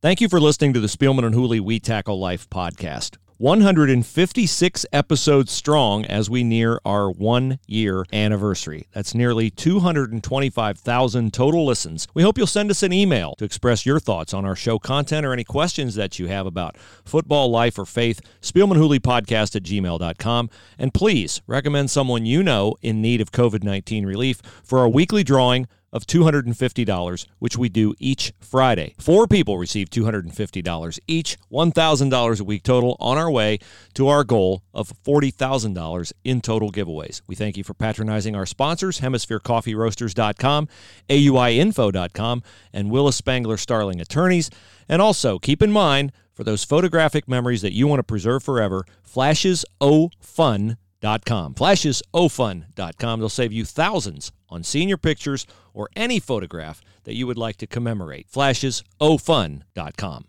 Thank you for listening to the Spielman and Hooley We Tackle Life podcast. 156 episodes strong as we near our one year anniversary. That's nearly 225,000 total listens. We hope you'll send us an email to express your thoughts on our show content or any questions that you have about football, life, or faith. Podcast at gmail.com. And please recommend someone you know in need of COVID 19 relief for our weekly drawing of $250, which we do each Friday. Four people receive $250 each, $1,000 a week total on our way to our goal of $40,000 in total giveaways. We thank you for patronizing our sponsors, HemisphereCoffeeRoasters.com, AUIinfo.com, and Willis Spangler Starling Attorneys. And also, keep in mind, for those photographic memories that you want to preserve forever, Flashes O Fun FlashesOFun.com. FlashesOFun.com. They'll save you thousands on senior pictures or any photograph that you would like to commemorate. FlashesOFun.com.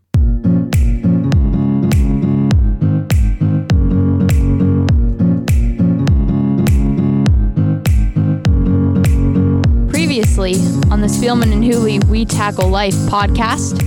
Previously on the Spielman and Hooley We Tackle Life podcast.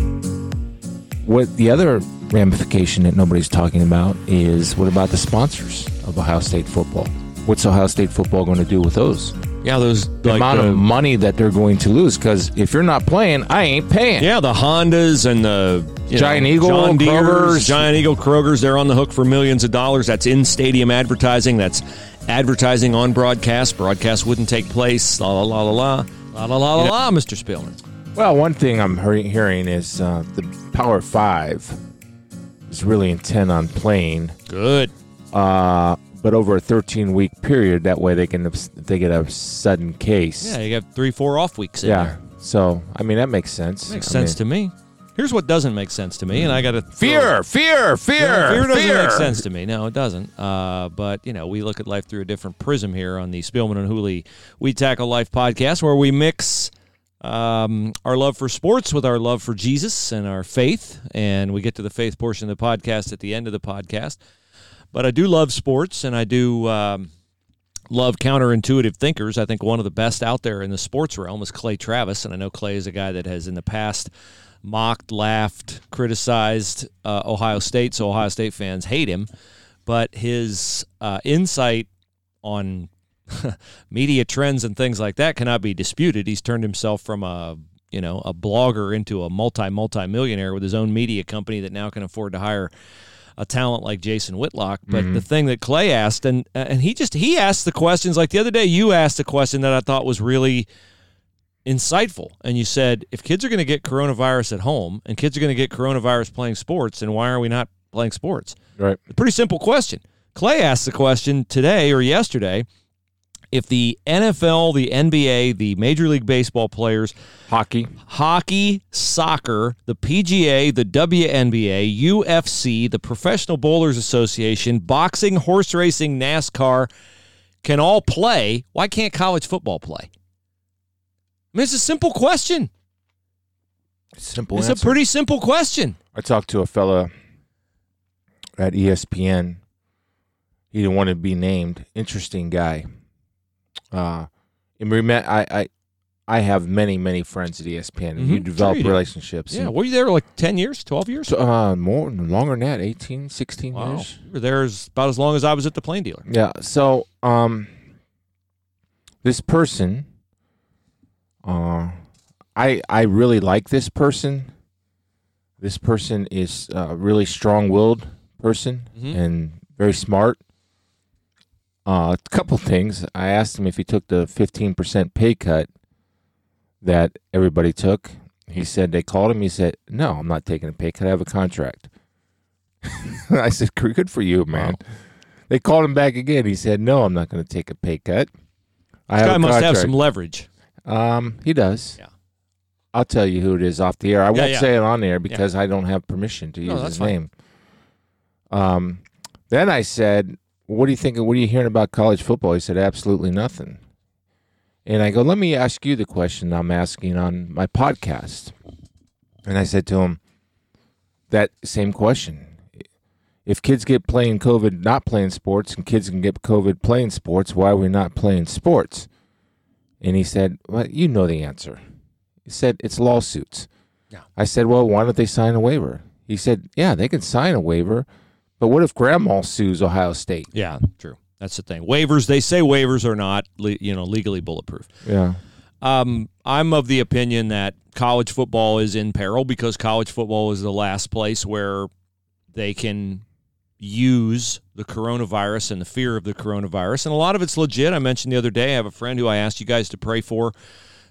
What the other ramification that nobody's talking about is what about the sponsors of Ohio State football. What's Ohio State football going to do with those? Yeah, those the like amount the, of money that they're going to lose because if you're not playing, I ain't paying. Yeah, the Hondas and the Giant know, Eagle John Deere's, Kroger's. Giant Eagle Kroger's, they're on the hook for millions of dollars. That's in stadium advertising. That's advertising on broadcast. Broadcast wouldn't take place. La la la la la la la la, la Mr. Spillner. Well, one thing I'm hearing is uh, the Power Five is really intent on playing. Good uh, but over a 13 week period. That way they can if they get a sudden case. Yeah, you got three, four off weeks in Yeah. there. So I mean that makes sense. Makes I sense mean- to me. Here's what doesn't make sense to me, and I got to Fear, fear, fear, Yeah, fear doesn't fear. make sense to me. No, it doesn't. Uh, but you know, we look at life through a different prism here on the Spielman and Hooley We Tackle Life podcast, where we mix um, our love for sports with our love for Jesus and our faith, and we get to the faith portion of the podcast at the end of the podcast. But I do love sports, and I do. Um, love counterintuitive thinkers. I think one of the best out there in the sports realm is Clay Travis, and I know Clay is a guy that has in the past mocked, laughed, criticized uh, Ohio State, so Ohio State fans hate him. But his uh, insight on media trends and things like that cannot be disputed. He's turned himself from a you know a blogger into a multi multi millionaire with his own media company that now can afford to hire a talent like Jason Whitlock. But the mm-hmm. thing that Clay asked, and and he just he asked the questions like the other day. You asked a question that I thought was really insightful, and you said if kids are going to get coronavirus at home and kids are going to get coronavirus playing sports, then why are we not playing sports? Right. A pretty simple question. Clay asked the question today or yesterday. If the NFL, the NBA, the Major League Baseball players Hockey. hockey, soccer, the PGA, the WNBA, UFC, the Professional Bowlers Association, boxing, horse racing, NASCAR can all play. Why can't college football play? I mean, it's a simple question. Simple It's answer. a pretty simple question. I talked to a fella at ESPN. He didn't want to be named. Interesting guy. Uh, and remem- I, I, I have many, many friends at ESPN. And you Mhm. develop you do. relationships. Yeah, And were you there like 10 years, 12 years? so, uh, more, longer than that, 18, 16 Wow. years. You were there as, about as long as I was at the Plain Dealer. Yeah. So, um, this person, uh, I I really like this person. This person is a really strong-willed person Mhm. and very smart. Uh, a couple things. I asked him if he took the fifteen percent pay cut that everybody took. He said they called him. He said, "No, I'm not taking a pay cut. I have a contract." I said, "Good for you, man." They called him back again. He said, "No, I'm not going to take a pay cut. I This guy must have some leverage. Um, he does. Yeah. I'll tell you who it is off the air. I Yeah, won't yeah. say it on air because I don't have permission to use that's his fine. name. Um, then I said, "What do you think? What are you hearing about college football?" He said, "Absolutely nothing." And I go, "Let me ask you the question I'm asking on my podcast." And I said to him, "That same question." If kids get playing COVID not playing sports and kids can get COVID playing sports, why are we not playing sports? And he said, Well, you know the answer. He said, It's lawsuits. Yeah. I said, well, why don't they sign a waiver? He said, yeah, they can sign a waiver, but what if Grandma sues Ohio State? Yeah, true. That's the thing. Waivers, they say waivers are not, you know, legally bulletproof. Yeah. Um, I'm of the opinion that college football is in peril because college football is the last place where they can use the coronavirus and the fear of the coronavirus. And a lot of it's legit. I mentioned the other day, I have a friend who I asked you guys to pray for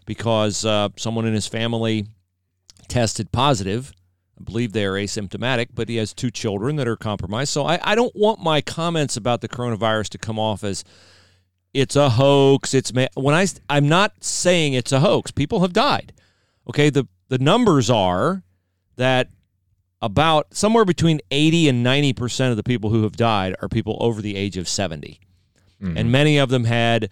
because uh, someone in his family tested positive. I believe they are asymptomatic, but he has two children that are compromised. So I, I don't want my comments about the coronavirus to come off as it's a hoax. It's ma- when I I'm not saying it's a hoax. People have died. Okay, the the numbers are that about somewhere between 80 and 90% of the people who have died are people over the age of 70. Mm-hmm. And many of them had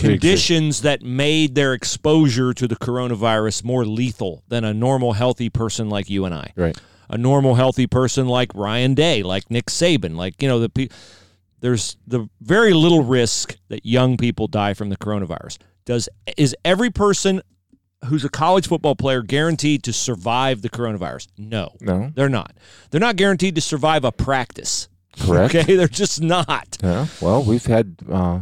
conditions that made their exposure to the coronavirus more lethal than a normal healthy person like you and I. Right. A normal healthy person like Ryan Day, like Nick Saban, like you know the pe- there's the very little risk that young people die from the coronavirus. Does is every person who's a college football player guaranteed to survive the coronavirus? No. No. They're not. They're not guaranteed to survive a practice. Correct. Okay, they're just not. Yeah. Well, we've had uh,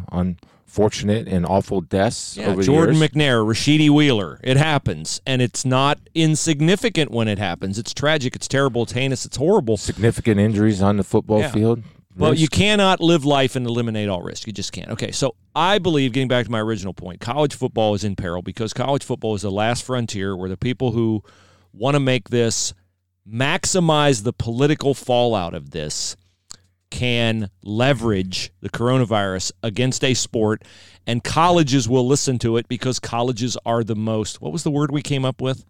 unfortunate and awful deaths Yeah, over Jordan the years. McNair, Rashidi Wheeler. It happens, and it's not insignificant when it happens. It's tragic. It's terrible. It's heinous. It's horrible. Significant injuries on the football Yeah. field. But you cannot live life and eliminate all risk. You just can't. Okay, so I believe, getting back to my original point, college football is in peril because college football is the last frontier where the people who want to make this maximize the political fallout of this can leverage the coronavirus against a sport, and colleges will listen to it because colleges are the most, what was the word we came up with?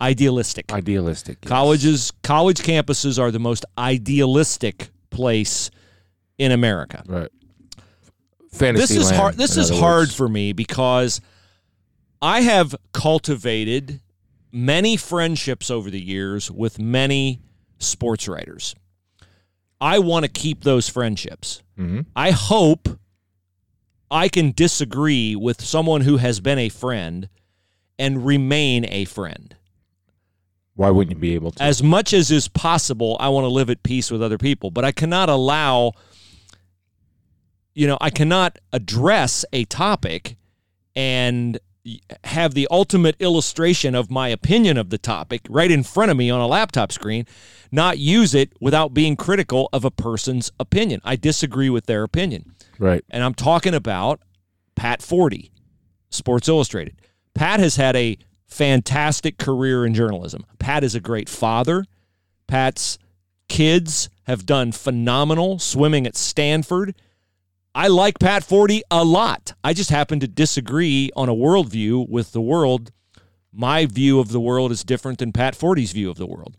Idealistic. idealistic. yes. Colleges, college campuses are the most idealistic place in America. Right. Fantasy This is land, hard. This is hard words. for me because I have cultivated many friendships over the years with many sports writers. I want to keep those friendships. Mhm. I hope I can disagree with someone who has been a friend and remain a friend. Why wouldn't you be able to? as much as is possible, I want to live at peace with other people, but I cannot allow, you know, I cannot address a topic and have the ultimate illustration of my opinion of the topic right in front of me on a laptop screen, not use it without being critical of a person's opinion. I disagree with their opinion. right. And I'm talking about Pat Forde, Sports Illustrated. Pat has had a fantastic career in journalism. Pat is a great father. Pat's kids have done phenomenal swimming at Stanford. I like Pat Forde a lot. I just happen to disagree on a worldview with the world. My view of the world is different than Pat Forde's view of the world.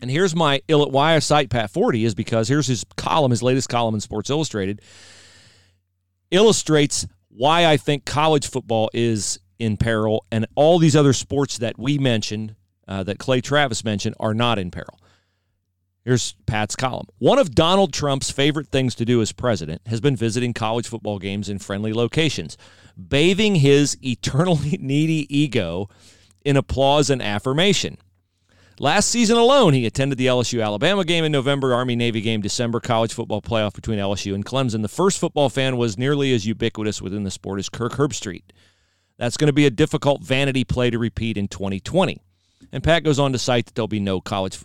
And here's my why I cite Pat Forde is because here's his column, his latest column in Sports Illustrated illustrates why I think college football is in peril and all these other sports that we mentioned, uh, that Clay Travis mentioned, are not in peril. Here's Pat's column. One of Donald Trump's favorite things to do as president has been visiting college football games in friendly locations, bathing his eternally needy ego in applause and affirmation. Last season alone, he attended the LSU Alabama game in November, Army Navy game December, college football playoff between LSU and Clemson. The first football fan was nearly as ubiquitous within the sport as Kirk Herbstreit. That's going to be a difficult vanity play to repeat in 2020. And Pat goes on to cite that there'll be no college,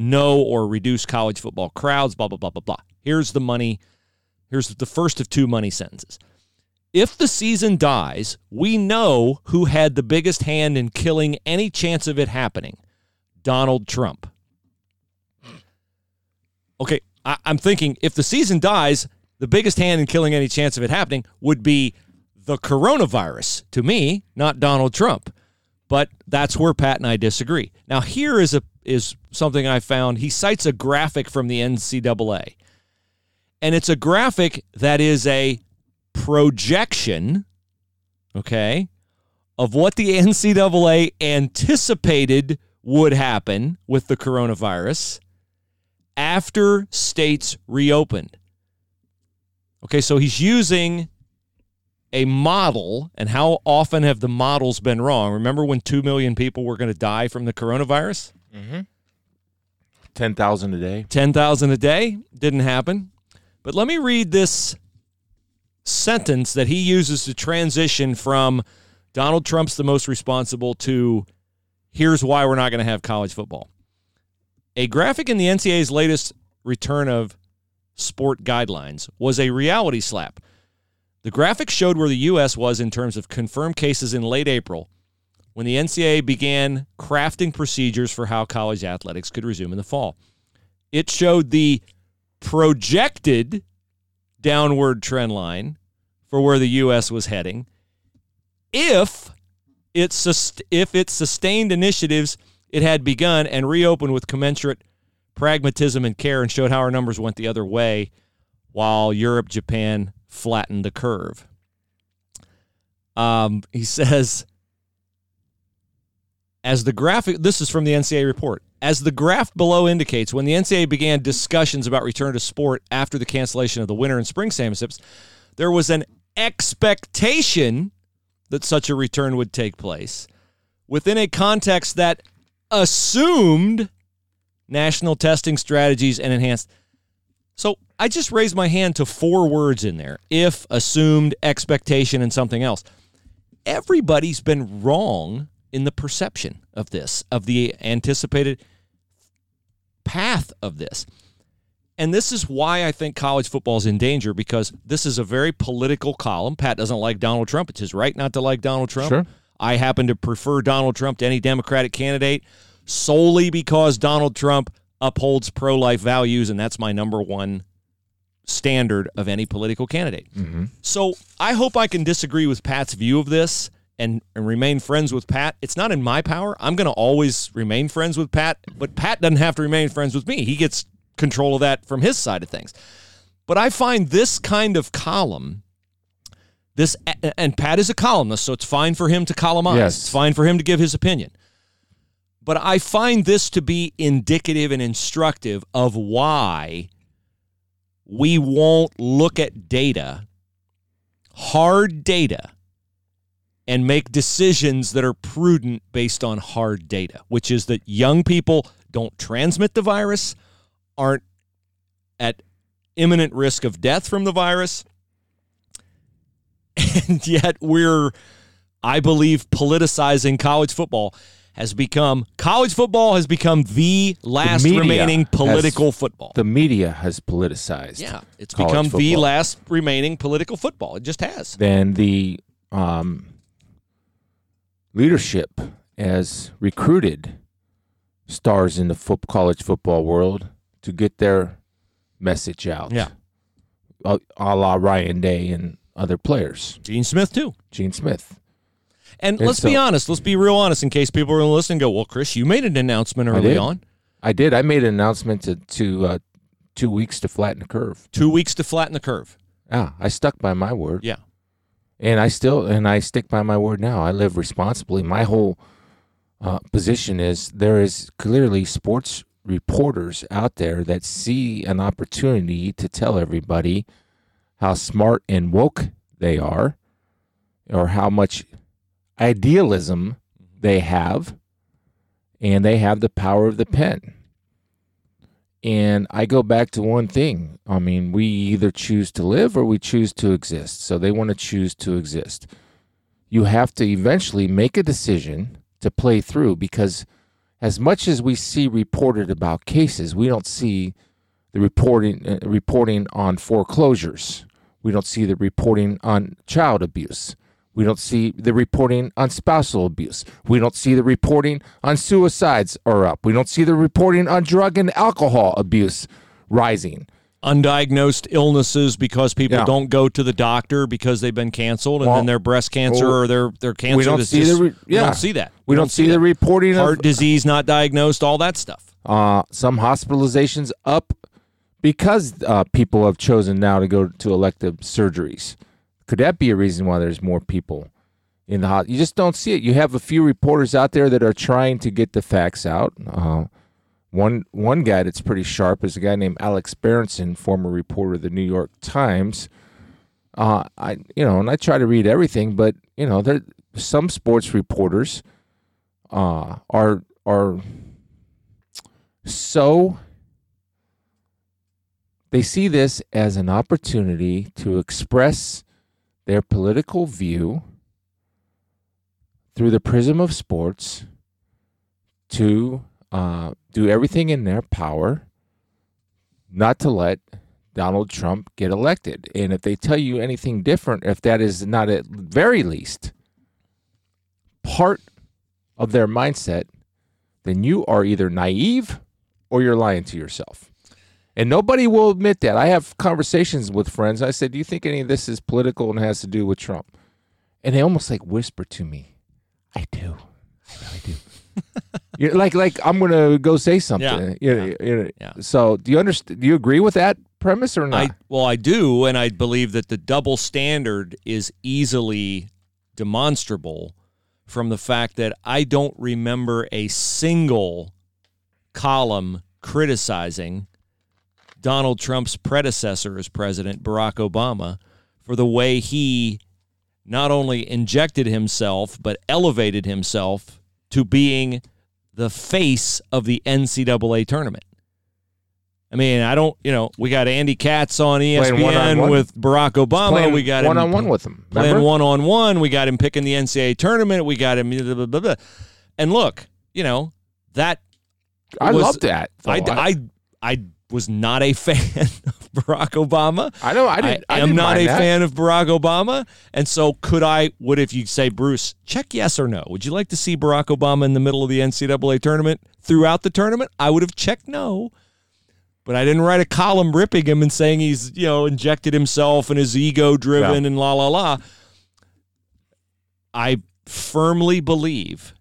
no or reduce college football crowds, blah, blah, blah, blah, blah. Here's the money. Here's the first of two money sentences. If the season dies, we know who had the biggest hand in killing any chance of it happening Donald Trump. Okay, I, I'm thinking if the season dies, the biggest hand in killing any chance of it happening would be the coronavirus to me, not Donald Trump. But that's where Pat and I disagree. Now, here is a is something I found. He cites a graphic from the NCAA, and it's a graphic that is a projection, okay, of what the NCAA anticipated would happen with the coronavirus after states reopened. Okay, so he's using a model, and how often have the models been wrong? Remember when 2 million people were going to die from the coronavirus? Mm-hmm. Ten thousand a day. 10,000 a day? Didn't happen. But let me read this sentence that he uses to transition from Donald Trump's the most responsible to here's why we're not going to have college football. A graphic in the NCAA's latest return of sport guidelines was a reality slap. The graphic showed where the U.S. was in terms of confirmed cases in late April when the NCAA began crafting procedures for how college athletics could resume in the fall. It showed the projected downward trend line for where the U.S. was heading if it sust- if it sustained initiatives it had begun and reopened with commensurate pragmatism and care and showed how our numbers went the other way while Europe, Japan flattened the curve. Um, he says, as the graphic, this is from the NCAA report. As the graph below indicates, when the NCAA began discussions about return to sport after the cancellation of the winter and spring championships, there was an expectation that such a return would take place within a context that assumed national testing strategies and enhanced. So I just raised my hand to four words in there if, assumed, expectation, and something else. Everybody's been wrong in the perception of this, of the anticipated path of this. And this is why I think college football is in danger because this is a very political column. Pat doesn't like Donald Trump. It's his right not to like Donald Trump. Sure. I happen to prefer Donald Trump to any Democratic candidate solely because Donald Trump upholds pro life values, and that's my number one standard of any political candidate. Mm-hmm. So I hope I can disagree with Pat's view of this and, and remain friends with Pat. It's not in my power. I'm going to always remain friends with Pat, but Pat doesn't have to remain friends with me. He gets control of that from his side of things. But I find this kind of column, this and Pat is a columnist, so it's fine for him to columnize. Yes. It's fine for him to give his opinion. But I find this to be indicative and instructive of why we won't look at data, hard data, and make decisions that are prudent based on hard data, which is that young people don't transmit the virus, aren't at imminent risk of death from the virus, and yet we're, I believe, politicizing college football has become college football has become the last media remaining has- political football. The media has politicized. yeah, it's become the last remaining political football. It just has. Then the um, leadership has recruited stars in the foot, college football world to get their message out. Yeah. a, a la Ryan Day and other players. Gene Smith too. Gene Smith. And And let's be honest. Let's be real honest. In case people are listening, and go well, Chris. You made an announcement early did. on. I did. I made an announcement to to uh, two weeks to flatten the curve. Two weeks to flatten the curve. Yeah, I stuck by my word. Yeah. And I still and I stick by my word now. I live responsibly. My whole uh, position is there is clearly sports reporters out there that see an opportunity to tell everybody how smart and woke they are, or how much idealism they have, and they have the power of the pen. And I go back to one thing. I mean, we either choose to live or we choose to exist. So they want to choose to exist. You have to eventually make a decision to play through because, as much as we see reported about cases, we don't see the reporting uh, reporting on foreclosures. We don't see the reporting on child abuse. We don't see the reporting on spousal abuse. We don't see the reporting on suicides are up. We don't see the reporting on drug and alcohol abuse rising. Undiagnosed illnesses because people Yeah. don't go to the doctor because they've been canceled, and Well, then their breast cancer well, or their their cancer. We don't is see the just- re- We don't see that. We don't see the that. reporting heart of disease not diagnosed, all that stuff. uh, some hospitalizations up because uh, people have chosen now to go to elective surgeries. Could that be a reason why there's more people in the hospital? You just don't see it. You have a few reporters out there that are trying to get the facts out. Uh, one one guy that's pretty sharp is a guy named Alex Berenson, former reporter of the New York Times. Uh, I you know, and I try to read everything, but you know, there some sports reporters uh, are are so they see this as an opportunity to express their political view through the prism of sports to uh, do everything in their power not to let Donald Trump get elected. And if they tell you anything different, if that is not at very least part of their mindset, then you are either naive or you're lying to yourself. And nobody will admit that. I have conversations with friends. I said, Do you think any of this is political and has to do with Trump? And they almost like whisper to me, I do. I really do. You're like like I'm gonna go say something. Yeah. You know, you know. Yeah. So do you understand do you agree with that premise or not? I well, I do, and I believe that the double standard is easily demonstrable from the fact that I don't remember a single column criticizing Donald Trump's predecessor as president, Barack Obama, for the way he not only injected himself but elevated himself to being the face of the NCAA tournament. I mean, I don't, you know, we got Andy Katz on ESPN one-on-one. with Barack Obama. Playing We got him one-on-one with him. playing one on one. We got him picking the NCAA tournament. We got him. Blah, blah, blah. And look, you know that I was- love that. though. I, I I was not a fan of Barack Obama. I know. I didn't. I, am didn't not a that. fan of Barack Obama, and so could I? Would if you say Bruce, check yes or no? Would you like to see Barack Obama in the middle of the NCAA tournament throughout the tournament? I would have checked no, but I didn't write a column ripping him and saying he's you know injected himself and is ego driven Yeah. and la la la. I firmly believe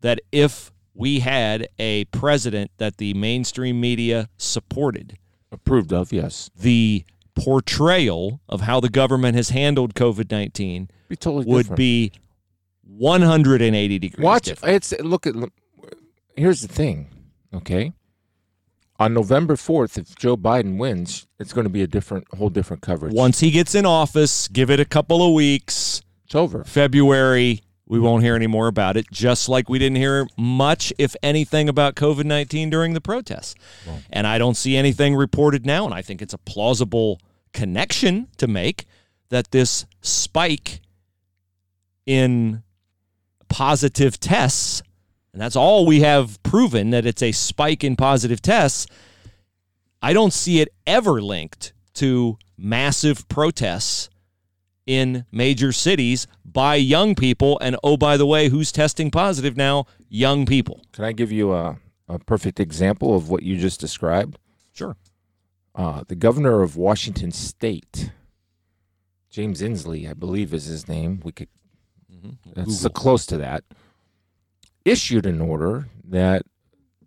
that if we had a president that the mainstream media supported, Approved of. Yes. the portrayal of how the government has handled COVID 19 totally would different. be 180 degrees Watch. different. It's look at. look- Here's the thing. Okay. On November fourth, if Joe Biden wins, it's going to be a different, whole different coverage. Once he gets in office, give it a couple of weeks, it's over. February, we won't hear any more about it, just like we didn't hear much, if anything, about COVID 19 during the protests. And I don't see anything reported now, and I think it's a plausible connection to make that this spike in positive tests, and that's all we have proven that it's a spike in positive tests. I don't see it ever linked to massive protests in major cities by young people. And oh, by the way, who's testing positive now? Young people. Can I give you a, a perfect example of what you just described? Sure. Uh, the governor of Washington State, James Inslee, I believe is his name. We could that's so close to that. Issued an order that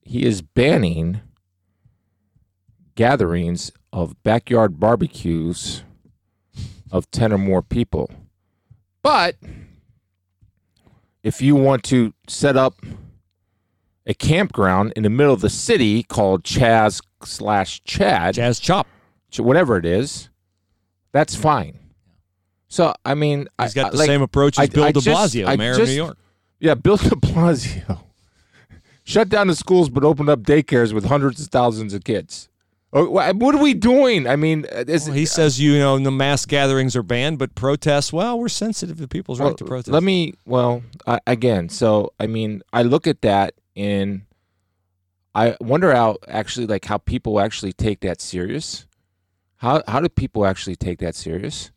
he is banning gatherings of backyard barbecues of 10 or more people. But if you want to set up a campground in the middle of the city called Chaz slash Chad, Chaz Chop. whatever it is, that's fine. So I mean, he's got I- the like, same approach as Bill I de Blasio, I mayor of New York. Yeah, Bill De Blasio shut down the schools but opened up daycares with hundreds of thousands of kids. Oh, What are we doing? I mean, uh, is, Well, he says you know the mass gatherings are banned, but protests. Well, we're sensitive to people's well, right to protest. let me. Well, I, again, so I mean, I look at that and I wonder how actually like how people actually take that serious. How how do people actually take that serious?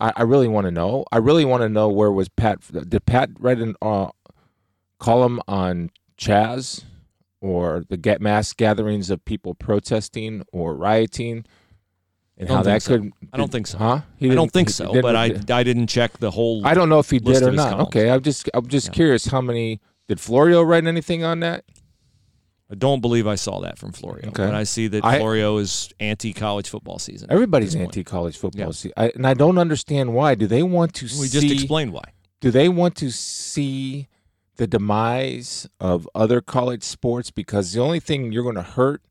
I, I really want to know. I really want to know where was Pat? Did Pat write an uh, column on Chaz or the get mass gatherings of people protesting or rioting, and how that so. could? I don't think so. Huh? He I don't think so, but I I didn't check the whole. I don't know if he did or not. columns. Okay, I'm just I'm just Yeah. curious how many did Florio write anything on that? I don't believe I saw that from Florio, Okay. but I see that I- Florio is anti-college football season. Everybody's point. anti-college football, Yeah. see, I, and I don't understand why. Do they want to see. We see? just explained why. Do they want to see the demise of other college sports? Because the only thing you're going to hurt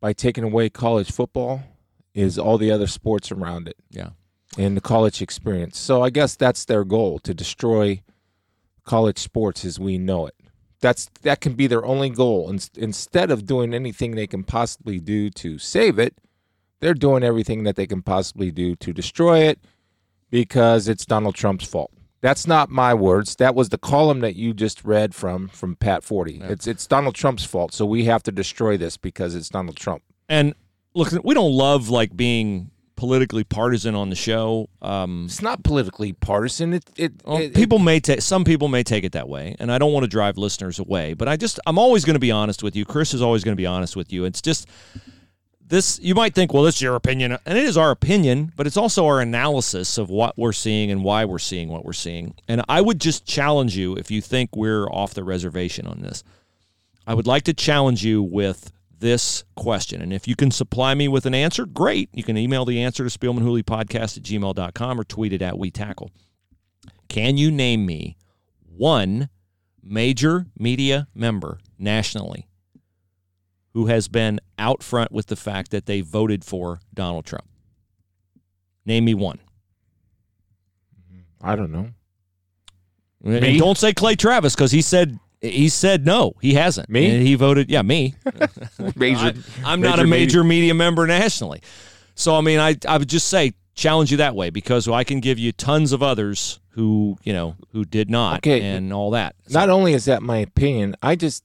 by taking away college football is all the other sports around it. Yeah. in the college experience. So I guess that's their goal to destroy college sports as we know it. That's that can be their only goal. In, instead of doing anything they can possibly do to save it, they're doing everything that they can possibly do to destroy it because it's Donald Trump's fault. That's not my words. That was the column that you just read from from Pat Forde. Yeah. It's it's Donald Trump's fault, so we have to destroy this because it's Donald Trump. And look, we don't love like being politically partisan on the show. Um, It's not politically partisan. It it, well, it- people may take some people may take it that way, and I don't want to drive listeners away. But I just I'm always going to be honest with you. Chris is always going to be honest with you. It's just this. You might think, well, this is your opinion, and it is our opinion, but it's also our analysis of what we're seeing and why we're seeing what we're seeing. And I would just challenge you if you think we're off the reservation on this. I would like to challenge you with this question. And if you can supply me with an answer, great. You can email the answer to spielmanhooleypodcast at gmail.com or tweet it at We Tackle. Can you name me one major media member nationally who has been out front with the fact that they voted for Donald Trump? Name me one. I don't know. And Me? don't say Clay Travis because he said he said no, he hasn't. Me? And he voted, yeah, me. Major, I, am not a major media member nationally. So I mean, I I would just say challenge you that way because I can give you tons of others who you know who did not Okay. and all that. So- Not only is that my opinion, I just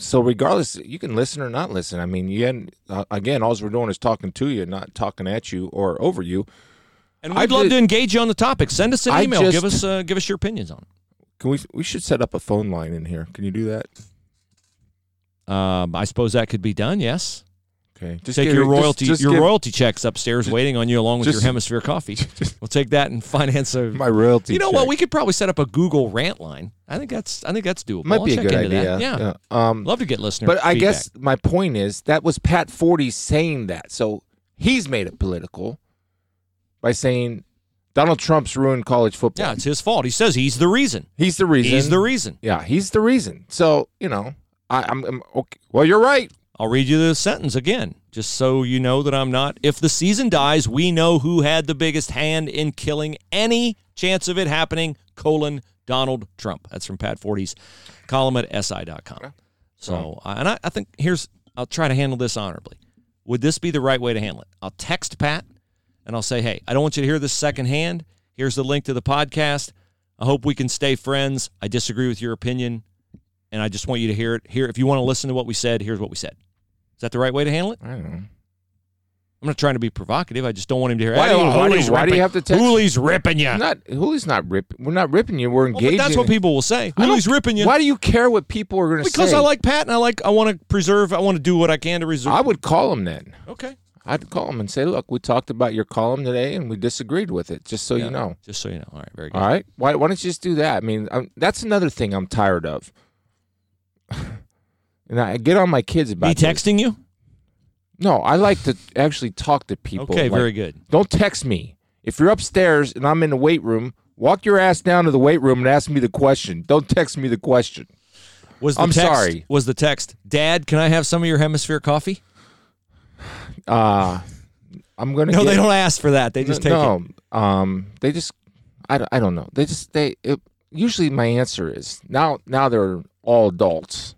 so regardless, you can listen or not listen. I mean, you had, uh, again, all we're doing is talking to you, not talking at you or over you. and I we'd love did- to engage you on the topic. Send us an I email. just- give us uh, give us your opinions on it. Can we? We should set up a phone line in here. Can you do that? Um, I suppose that could be done. Yes. Okay. Just take give- your just- royalty just your give royalty checks upstairs waiting on you along with just- your hemisphere coffee. we'll take that and finance a. my royalty. You know what? We could probably set up a Google rant line. I think that's I think that's doable. might I'll be a check good into idea. That. Yeah. Um, Love to get listener. but I feedback. guess my point is that was Pat Forde saying that, so he's made it political by saying Donald Trump's ruined college football. Yeah, it's his fault. He says he's the reason. he's the reason. He's the reason. Yeah, he's the reason. So you know, I, I'm, I'm okay. Well, you're right. I'll read you the sentence again, just so you know that I'm not. If the season dies, we know who had the biggest hand in killing any chance of it happening. Colon Donald Trump. That's from Pat Forde's column at si.com. So, and I, I think here's, I'll try to handle this honorably. Would this be the right way to handle it? I'll text Pat and I'll say, hey, I don't want you to hear this secondhand. Here's the link to the podcast. I hope we can stay friends. I disagree with your opinion, and I just want you to hear it. Here, if you want to listen to what we said, here's what we said. Is that the right way to handle it? I don't know. I'm not trying to be provocative. I just don't want him to hear. Why hey, do you- why do you- why do you ripping- have to text- Hooley's ripping you. Not Hooley's not ripping. We're not ripping you. We're Well, engaging. but that's what people will say. Hooley's ripping you. Why do you care what people are going to say? Because I like Pat and I like. I want to preserve. I want to do what I can to reserve. I would call him then. okay. I'd call him and say, "Look, we talked about your column today, and we disagreed with it. Just so Yeah. you know. Just so you know. All right. Very good. All right. Why? Why don't you just do that? I mean, i that's another thing I'm tired of. And I get on my kids about this. texting you? No, I like to actually talk to people. Okay. like, very good. Don't text me. If you're upstairs and I'm in the weight room, walk your ass down to the weight room and ask me the question. Don't text me the question. Was the I'm text, sorry. Was the text, Dad? Can I have some of your hemisphere coffee? Uh I'm gonna. No, get, they don't ask for that. They just take no, it. um, they just. I, don't- I don't know. They just they. It, usually my answer is now. Now they're all adults.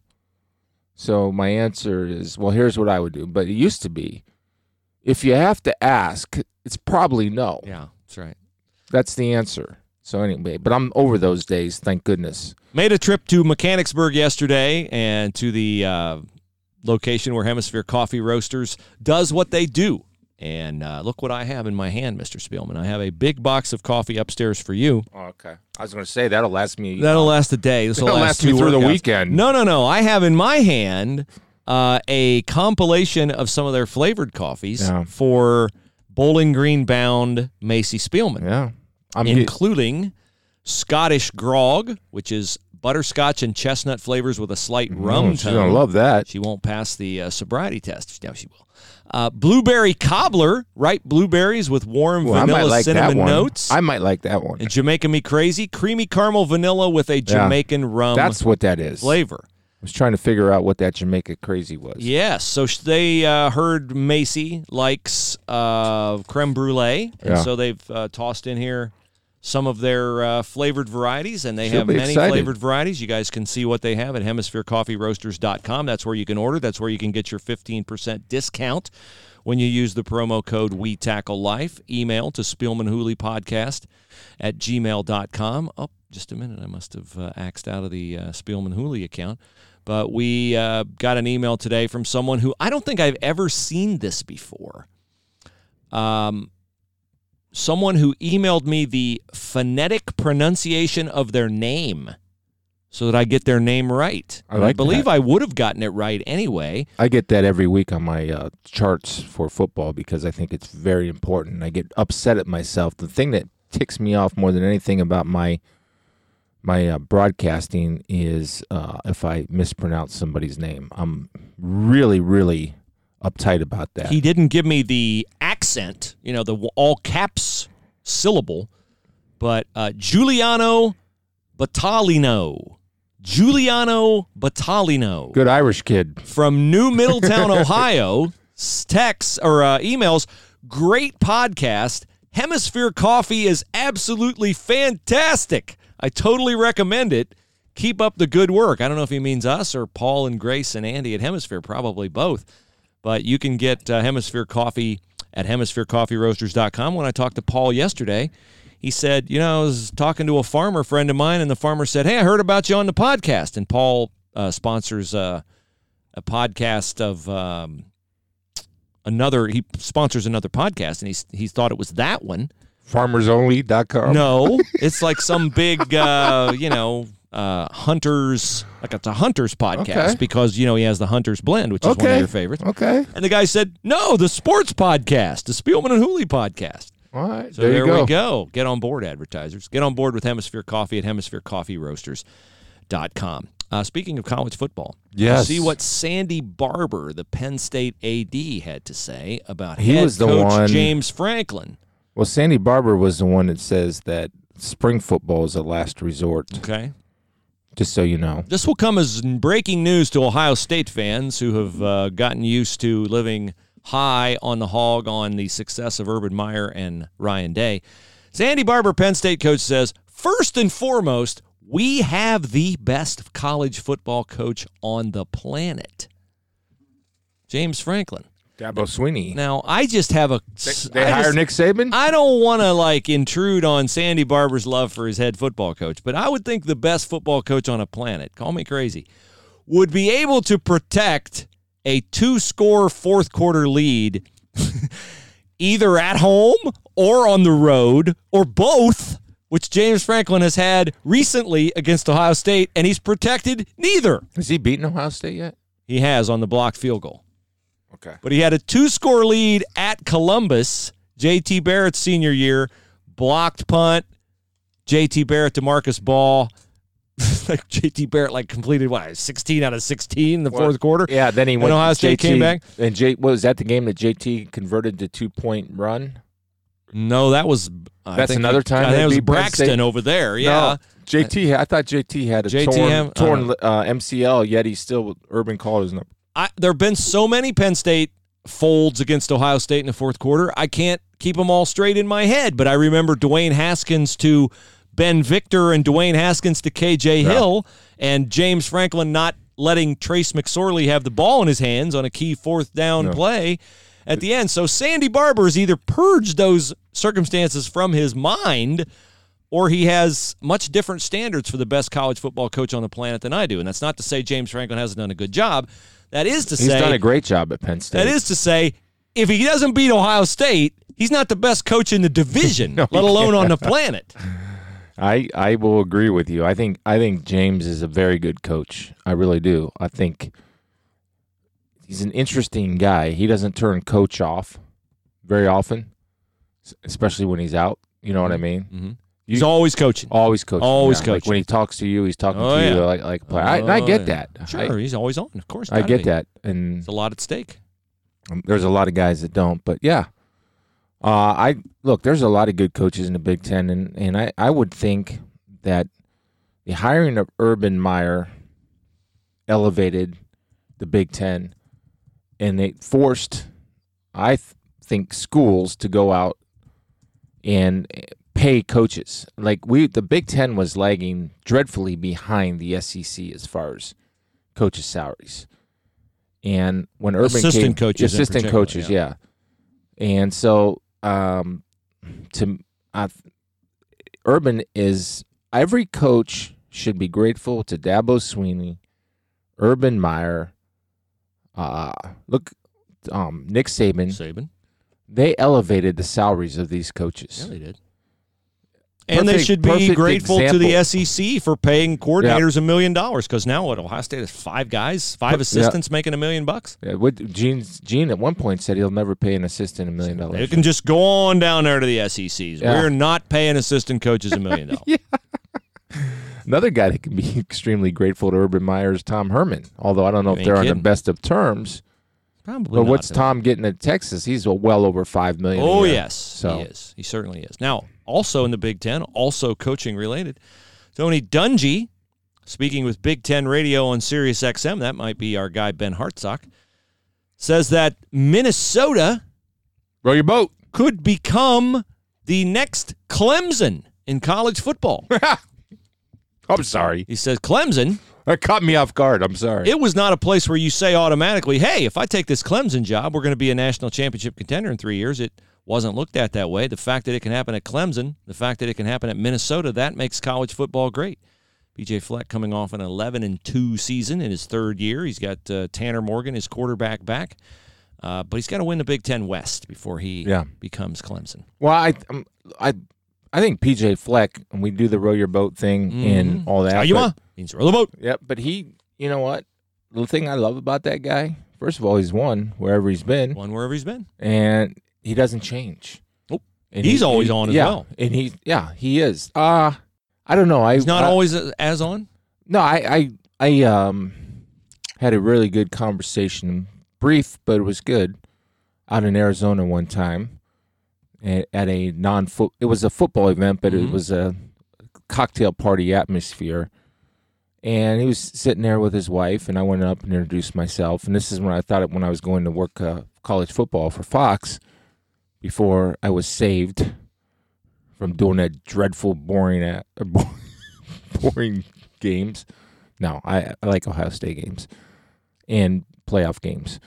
So my answer is well. Here's what I would do. But it used to be, if you have to ask, it's probably no. Yeah, that's right. That's the answer. So anyway, but I'm over those days. Thank goodness. Made a trip to Mechanicsburg yesterday and to the uh, location where Hemisphere Coffee Roasters does what they do. And uh, look what I have in my hand, Mr. Spielman. I have a big box of coffee upstairs for you. Oh, okay. I was going to say that'll last me. That'll last a day. This will last, last me through the weekend. No, no, no. I have in my hand uh, a compilation of some of their flavored coffees Yeah. for Bowling Green bound Macy Spielman, Yeah. I'm get- including Scottish grog, which is butterscotch and chestnut flavors with a slight rum Oh, she's tone. gonna love that. She won't pass the uh, sobriety test. Now she will. Uh, blueberry cobbler, ripe blueberries with warm Ooh, vanilla like cinnamon notes. I might like that one. and Jamaica Me Crazy, creamy caramel vanilla with a Jamaican rum That's what that is. flavor. I was trying to figure out what that Jamaica crazy was. Yes. So they uh, heard Macy likes uh, creme brulee, and Yeah. so they've uh, tossed in here some of their uh, flavored varieties, and they She'll have many excited. flavored varieties. You guys can see what they have at hemispherecoffeeroasters.com. That's where you can order. That's where you can get your 15% discount when you use the promo code We Tackle Life. Email to Podcast at gmail.com. Oh, just a minute. I must have uh, axed out of the uh, Spielman Hooley account. But we uh, got an email today from someone who I don't think I've ever seen this before. Um, someone who emailed me the phonetic pronunciation of their name so that I get their name right. I like believe that. I would have gotten it right anyway. I get that every week on my uh, charts for football because I think it's very important. I get upset at myself. The thing that ticks me off more than anything about my my uh, broadcasting is uh, if I mispronounce somebody's name. I'm really, really uptight about that. He didn't give me the accent, you know, the all caps syllable, but uh, Giuliano Battaglino. Giuliano Battaglino. Good Irish kid. from New Middletown, Ohio, texts or uh, emails. Great podcast. Hemisphere Coffee is absolutely fantastic. I totally recommend it. Keep up the good work. I don't know if he means us or Paul and Grace and Andy at Hemisphere, probably both. But you can get uh, Hemisphere Coffee at hemispherecoffeeroasters.com. When I talked to Paul yesterday, he said, You know, I was talking to a farmer friend of mine, and the farmer said, Hey, I heard about you on the podcast. And Paul uh, sponsors uh, a podcast of um, another, he sponsors another podcast, and he's, he thought it was that one. FarmersOnly.com. No, it's like some big, uh, you know, uh, hunters, like it's a hunters podcast Okay. because, you know, he has the Hunters Blend, which is one of your favorites. Okay. And the guy said, no, the sports podcast, the Spielman and Hooley podcast. All right. So there, there, go. we go. Get on board, advertisers. Get on board with Hemisphere Coffee at hemispherecoffeeroasters.com. Uh, speaking of college football, Yes. see what Sandy Barbour, the Penn State AD, had to say about He head was the coach one- James Franklin. Well, Sandy Barbour was the one that says that spring football is a last resort, Okay. Just so you know. This will come as breaking news to Ohio State fans who have uh, gotten used to living high on the hog on the success of Urban Meyer and Ryan Day. Sandy Barbour, Penn State coach, says first and foremost, we have the best college football coach on the planet, James Franklin. Dabo Swinney. Now, I just have a. They I hire just- Nick Saban? I don't want to like intrude on Sandy Barbour's love for his head football coach, but I would think the best football coach on a planet, call me crazy, would be able to protect a two score fourth quarter lead either at home or on the road or both, which James Franklin has had recently against Ohio State, and he's protected neither. Has he beaten Ohio State yet? He has on the blocked field goal. Okay. But he had a two score lead at Columbus, JT Barrett's senior year, blocked punt, JT Barrett to Marcus Baugh. like JT Barrett like completed what 16 out of 16 in the fourth quarter. Yeah, then he And went. Ohio State JT, came back? And J, what was that the game that JT converted to two point run? No, that was I That's another it- time I think it was Braxton State? over there. Yeah. No, JT. I thought JT had a JT torn, have- torn uh, MCL, yet he still Urban called his number. I, there have been so many Penn State folds against Ohio State in the fourth quarter. I can't keep them all straight in my head, but I remember Dwayne Haskins to Ben Victor and Dwayne Haskins to KJ Hill and James Franklin not letting Trace McSorley have the ball in his hands on a key fourth down No. play at the end. So Sandy Barbour has either purged those circumstances from his mind or he has much different standards for the best college football coach on the planet than I do. And that's not to say James Franklin hasn't done a good job. That is to He's say he's done a great job at Penn State. that is to say, if he doesn't beat Ohio State, he's not the best coach in the division, No, let alone on the planet. I I will agree with you. I think I think James is a very good coach. I really do. I think he's an interesting guy. He doesn't turn coach off very often, especially when he's out. You know what I mean? Mhm. He's always coaching. Always coaching. Always Like coaching. when he talks to you, he's talking Oh, to you like like a player. I, and I Oh, get yeah. that. Sure, he's always on. Of course, I, I get be. that, and it's a lot at stake. Um, there's a lot of guys that don't, but yeah. Uh, I look. There's a lot of good coaches in the Big Ten, and and I I would think that the hiring of Urban Meyer elevated the Big Ten, and they forced, I th- think, schools to go out and pay coaches. Like we, the Big Ten was lagging dreadfully behind the SEC as far as coaches' salaries. And when Urban Assistant came, coaches assistant coays, yeah. yeah. And so, um, to I, Urban is every coach should be grateful to Dabo Swinney, Urban Meyer, uh, look, um, Nick Saban. Saban. They elevated the salaries of these coaches. Yeah, they did. And they should be grateful to the. SEC for paying coordinators a million dollars because now what Ohio State has five guys, five assistants making a million bucks. Yeah, what Gene Gene at one point said he'll never pay an assistant a million dollars. They can just go on down there to the SECs. Yeah. We're not paying assistant coaches a million dollars. Another guy that can be extremely grateful to Urban Meyer is Tom Herman. Although I don't know You if they're on the best of terms. Probably. But what's. Tom getting at Texas? He's well over five million. Oh yes, So he is. He certainly is. Now, also in the Big Ten, also coaching related, Tony Dungy, speaking with Big Ten Radio on Sirius XM, that might be our guy Ben Hartsock, says that Minnesota row your boat. could become the next Clemson in college football. I'm sorry. he says Clemson. That caught me off guard. I'm sorry. It was not a place where you say automatically, "Hey, if I take this Clemson job, we're going to be a national championship contender in three years." It wasn't looked at that way. The fact that it can happen at Clemson, the fact that it can happen at Minnesota, that makes college football great. PJ Fleck coming off an 11 and two season in his third year. He's got uh, Tanner Morgan, his quarterback, back, uh, but he's got to win the Big Ten West before he Yeah. becomes Clemson. well, I um, I I think PJ Fleck and we do the row your boat thing and all that. How you but- want? Means roll the boat. Yep, but he, you know what? The thing I love about that guy, first of all, he's won wherever he's been, Won wherever he's been. and he doesn't change. Nope. And He's always on as yeah, well. And he, yeah, he is. Uh I don't know. I He's not I- always as on. No, I, I, I um had a really good conversation, brief, but it was good, out in Arizona one time, at, at a non-foot. It was a football event, but it Mhm. was a cocktail party atmosphere. And he was sitting there with his wife, and I went up and introduced myself. And this is when I thought it when I was going to work uh, college football for Fox, before I was saved from doing that dreadful, boring, at, boring games. No, I, I like Ohio State games and playoff games,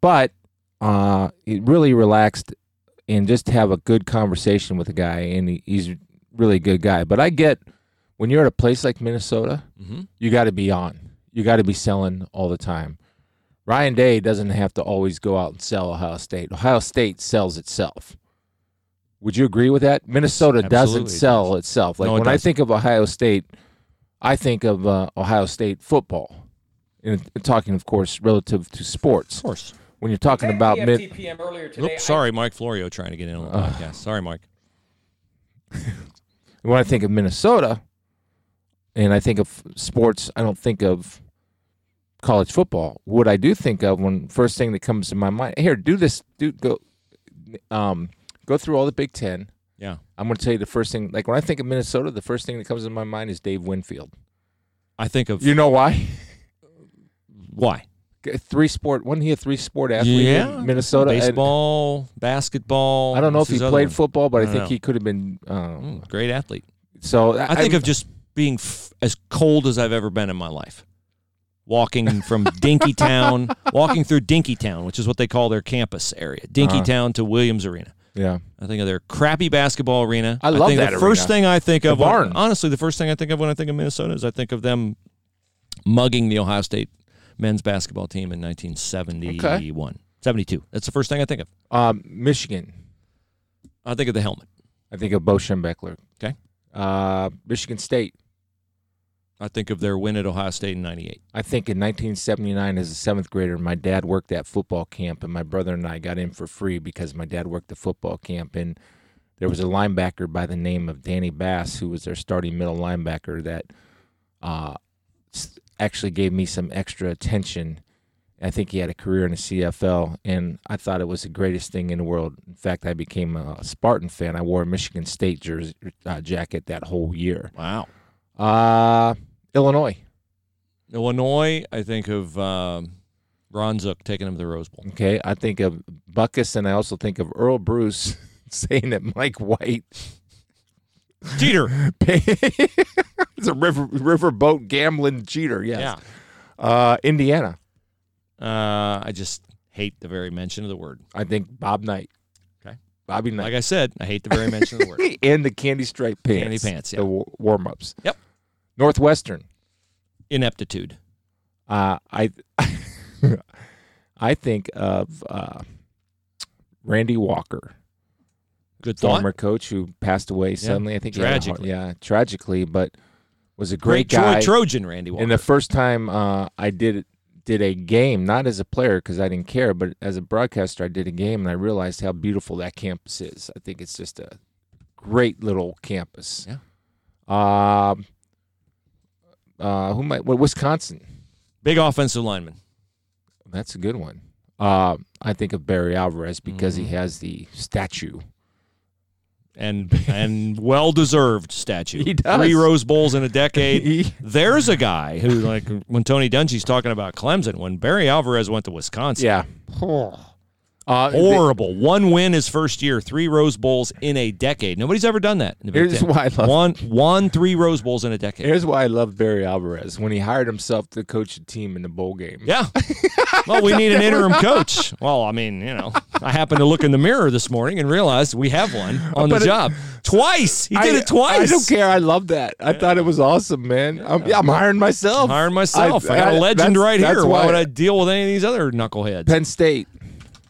but uh, it really relaxed and just have a good conversation with a guy, and he, he's a really good guy. But I get when you're at a place like Minnesota, Mm-hmm. you got to be on. You got to be selling all the time. Ryan Day doesn't have to always go out and sell Ohio State. Ohio State sells itself. Would you agree with that? Minnesota Absolutely doesn't it sell itself. Like No, it when I doesn't. think of Ohio State, I think of uh, Ohio State football. And talking, of course, relative to sports. Of course. When you're talking about mid, TPM earlier today. Oops, sorry, Mike Florio trying to get in on the Ugh. podcast. Sorry, Mike. when I think of Minnesota, and I think of sports, I don't think of college football. What I do think of when first thing that comes to my mind, here, do this, do go, um, go through all the Big Ten. Yeah. I'm going to tell you the first thing. Like when I think of Minnesota, the first thing that comes to my mind is Dave Winfield. I think of You know why? why Three sport. Wasn't he a three sport athlete Yeah. in Minnesota? And baseball, basketball. I don't know if he played one? football, but I I, think know. he could have been. Um, Mm, great athlete. so I think of just being f- as cold as I've ever been in my life. Walking from Dinkytown, walking through Dinkytown, which is what they call their campus area, Uh-huh. Dinkytown to Williams Arena. yeah. I think of their crappy basketball arena. I love think that The first thing I think The of, when- honestly, the first thing I think of when I think of Minnesota is I think of them mugging the Ohio State men's basketball team in 1971, 72. That's the first thing I think of. Um, Michigan. I think of the helmet. I think of Bo Schembechler. Okay. Uh, Michigan State. I think of their win at Ohio State in 98. I think in 1979, as a seventh grader, my dad worked at football camp, and my brother and I got in for free because my dad worked the football camp. And there was a linebacker by the name of Danny Bass, who was their starting middle linebacker, that uh, actually gave me some extra attention. I think he had a career in the CFL, and I thought it was the greatest thing in the world. In fact, I became a Spartan fan. I wore a Michigan State jersey uh, jacket that whole year. Wow. Uh, Illinois. Illinois, I think of um, Ron Zook taking them to the Rose Bowl. Okay, I think of Butkus, and I also think of Earl Bruce saying that Mike White Cheater. it's a river riverboat gambling cheater. Yes. Yeah. Uh, Indiana, Uh, I just hate the very mention of the word. I think Bob Knight. Okay. Bobby Knight. Like I said, I hate the very mention of the word. and the candy stripe pants. Candy pants, yeah. The warm ups. Yep. Northwestern. Ineptitude. Uh, I I think of uh, Randy Walker, Good thought. former coach who passed away suddenly. I think a heart- Tragically. yeah, tragically, but was a Great great, guy. Trojan, Randy Walker. and the first time uh, I did did a game, not as a player because I didn't care, but as a broadcaster, I did a game and I realized how beautiful that campus is. I think it's just a great little campus. Yeah. Um. Uh, who might? Well, Wisconsin. Big offensive lineman. That's a good one. Uh, I think of Barry Alvarez because Mm-hmm. he has the statue. and and well deserved statue. He does. Three Rose Bowls in a decade. He- There's a guy who, like, when Tony Dungy's talking about Clemson, when Barry Alvarez went to Wisconsin, yeah. Uh, horrible. One win his first year, three Rose Bowls in a decade. Nobody's ever done that. In the Here's Ten. why I love- one, one, three Rose Bowls in a decade. Here's why I love Barry Alvarez when he hired himself to coach a team in the bowl game. Yeah. Well, we need an interim coach. Well, I mean, you know, I happened to look in the mirror this morning and realized we have one on the it- job. Twice. He did I, it twice. I don't care. I love that. I thought it was awesome, man. I'm, yeah, I'm hiring myself. Hiring myself. I, I- got a legend that's- right that's here. Why why- would I deal with any of these other knuckleheads? Penn State.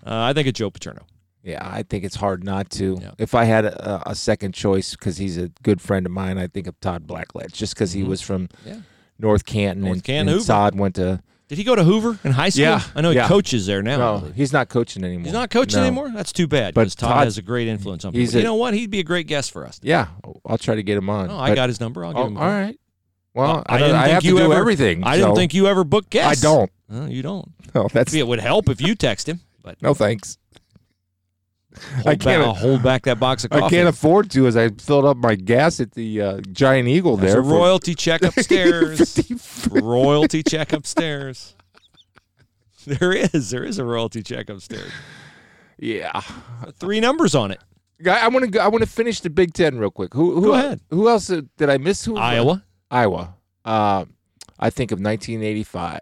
Uh, I think it's Joe Paterno. Yeah, I think it's hard not to. Yeah. If I had a, a second choice, because he's a good friend of mine, I think of Todd Blackledge, just because he was from Mm-hmm. Yeah. North Canton, North and, Canton, and. Todd went to. Did he go to Hoover in high school? Yeah, I know he yeah. coaches there now. No, he's not coaching anymore. He's not coaching No. anymore? That's too bad But Todd Todd- has a great influence on people. he's you know what? He'd be a great guest for us. Yeah, I'll try to get him on. Oh, I got his number. I'll give Oh, him a all right. Well, I I, didn't I think have you to do ever- everything. I didn't think you ever booked guests. I don't. Oh, you don't. No, that's It would help if you text him, but no thanks. I can't- I'll hold back that box of coffee. I can't afford to, as I filled up my gas at the uh, Giant Eagle There's there. royalty check upstairs. 50 royalty check upstairs. There is. There is a royalty check upstairs. yeah, Three numbers on it. Guy, I want to. go I want to finish the Big Ten real quick. Who? who Go ahead. Who else uh, did I miss? Who? Iowa. Iowa. Uh, I think of 1985.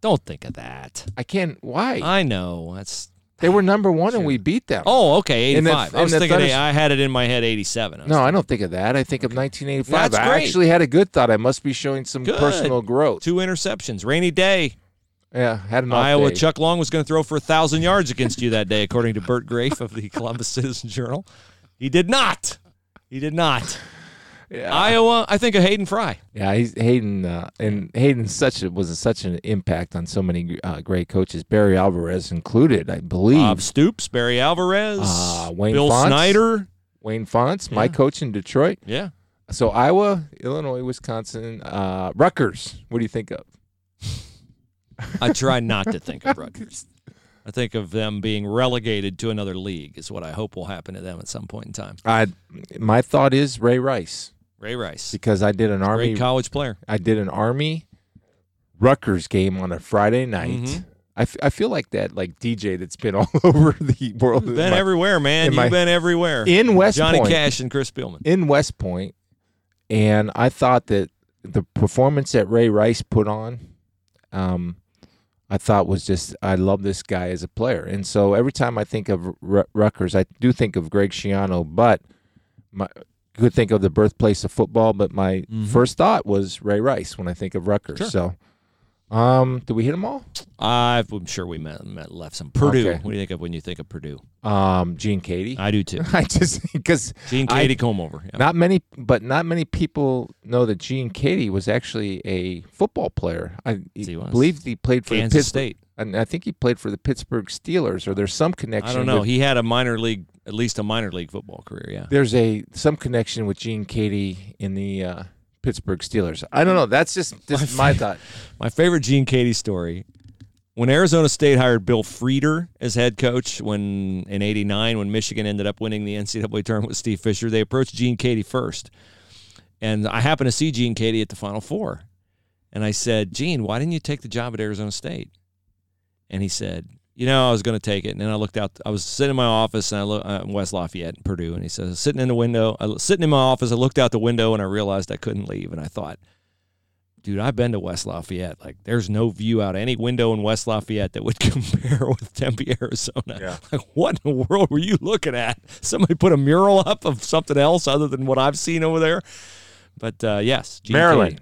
Don't think of that. I can't. Why? I know. That's they were number one and we beat them. Oh, okay, In the- 85. I was the thinking Thunder- I had it in my head 87. I was no, I don't think of that. I think of 1985. That's I great. actually had a good thought. I must be showing some Good. personal growth. Two interceptions. Rainy day. Yeah, had an off Iowa day. Chuck Long was going to throw for a 1,000 yards against you that day, according to Bert Grafe of the Columbus Citizen Journal. He did not. He did not. Yeah. Iowa, I think of Hayden Fry. Yeah, he's Hayden, uh, and Hayden such a, was such an impact on so many uh, great coaches, Barry Alvarez included, I believe. Bob Stoops, Barry Alvarez, Uh, Wayne Bill Fontes. Snyder. Wayne Fontes, my Yeah. coach in Detroit. Yeah. So Iowa, Illinois, Wisconsin, uh, Rutgers. What do you think of? I try not to think of Rutgers. I think of them being relegated to another league is what I hope will happen to them at some point in time. I, my thought is Ray Rice Ray Rice, because I did an army. great college player. I did an Army Rutgers game on a Friday night. Mhm. I, f- I feel like that like DJ that's been all over the world. You've been My- everywhere, man. You've my- been everywhere. in West Johnny Point. Cash and Chris Spielman. in West Point, and I thought that the performance that Ray Rice put on, um, I thought was just I love this guy as a player, and so every time I think of Ru- Rutgers, I do think of Greg Schiano, but my could think of the birthplace of football, but my Mhm. first thought was Ray Rice when I think of Rutgers. Sure. So, um, did we hit them all? I'm sure we met, met left some. Purdue. Okay. What do you think of when you think of Purdue? Um, Gene Keady. I do too. I just because Gene Keady Comeover. Yeah. Not many, but not many people know that Gene Keady was actually a football player. I He believe he played for Kansas State. and I think he played for the Pittsburgh Steelers. Or there's some connection. I don't know. with- He had a minor league, at least a minor league football career. Yeah. there's a some connection with Gene Keady in the uh, Pittsburgh Steelers. I don't know. That's just just My my thought. My favorite Gene Keady story. When Arizona State hired Bill Frieder as head coach when in 89 when Michigan ended up winning the NCAA tournament with Steve Fisher, they approached Gene Keady first. And I happened to see Gene Keady at the Final Four. And I said, Gene, why didn't you take the job at Arizona State? And he said, you know, I was going to take it. And then I looked out. I was sitting in my office, and I look uh, in West Lafayette, Purdue. And he says, sitting in the window, I, sitting in my office, I looked out the window, and I realized I couldn't leave. And I thought, dude, I've been to West Lafayette. Like, there's no view out any window in West Lafayette that would compare with Tempe, Arizona. Yeah. Like, what in the world were you looking at? Somebody put a mural up of something else other than what I've seen over there. But uh, yes, Gene Maryland.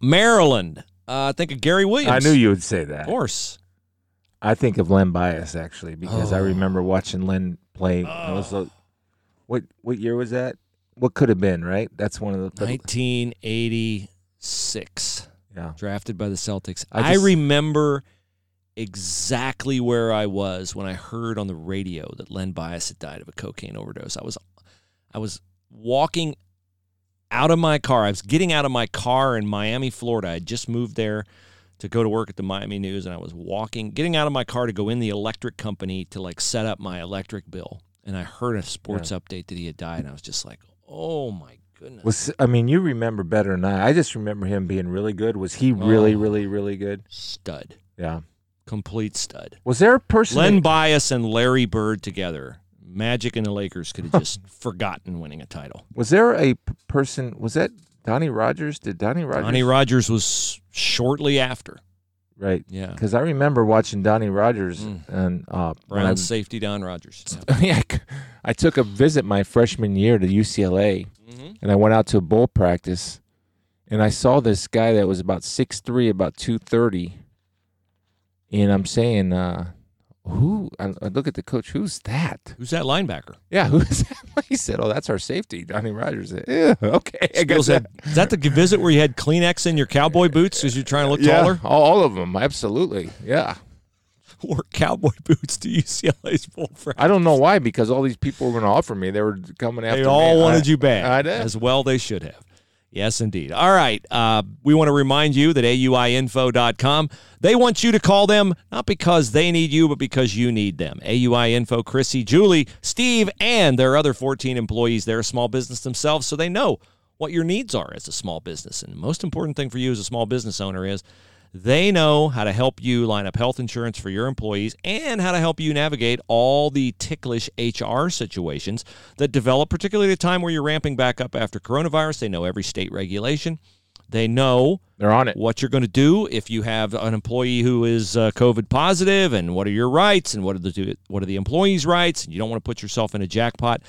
Maryland. Uh, I think of Gary Williams. I knew you would say that. Of course. I think of Len Bias actually because I Oh. remember watching Len play. It was what what year was that? What could have been right? That's one of the 1986. yeah. drafted by the Celtics. I I, remember exactly where I was when I heard on the radio that Len Bias had died of a cocaine overdose. I was I was walking out of my car. I was getting out of my car in Miami, Florida. I had just moved there to go to work at the Miami News and I was walking getting out of my car to go in the electric company to like set up my electric bill. And I heard a sports update that he had died and I was just like, "Oh my goodness." Was I mean you remember better than I. I just remember him being really good. Was he oh. really Oh. really really good? stud. Yeah. Complete stud. Was there a person? Len that- Bias and Larry Bird together. Magic and the Lakers could have just forgotten winning a title. was there a p- person? Was that Donnie Rogers? Did Donnie Rogers? Donnie Rogers was shortly after. right. Yeah. Because I remember watching Donnie Rogers Mm. and uh, Brown safety Don Rogers. Yeah. I took a visit my freshman year to UCLA, Mhm. and I went out to a bowl practice, and I saw this guy that was about six three, about two thirty, and I'm saying, uh, "Who?" I, I uh, look at the coach. Who's that? Who's that linebacker? Yeah, who's that? He said, "Oh, that's our safety, Donnie Rogers." Said, Yeah, okay. I guess Skills had- is that the visit where you had Kleenex in your cowboy boots because you're trying to look yeah, taller? all, all of them, absolutely. Yeah, Wore cowboy boots to UCLA's full front. I don't know why because all these people were going to offer me. They were coming after me. They me. all wanted I- you back. I did. As well they should have. Yes, indeed. All right. Uh, we want to remind you that AUIinfo.com, they want you to call them not because they need you, but because you need them. AUI Info, Chrissy, Julie, Steve, and their other 14 employees. They're a small business themselves, so they know what your needs are as a small business. And the most important thing for you as a small business owner is they know how to help you line up health insurance for your employees and how to help you navigate all the ticklish HR situations that develop, particularly at a time where you're ramping back up after coronavirus. They know every state regulation. They know They're on it. what you're going to do if you have an employee who is uh, COVID positive, and what are your rights, and what are the what are the employees' rights, and you don't want to put yourself in a jackpot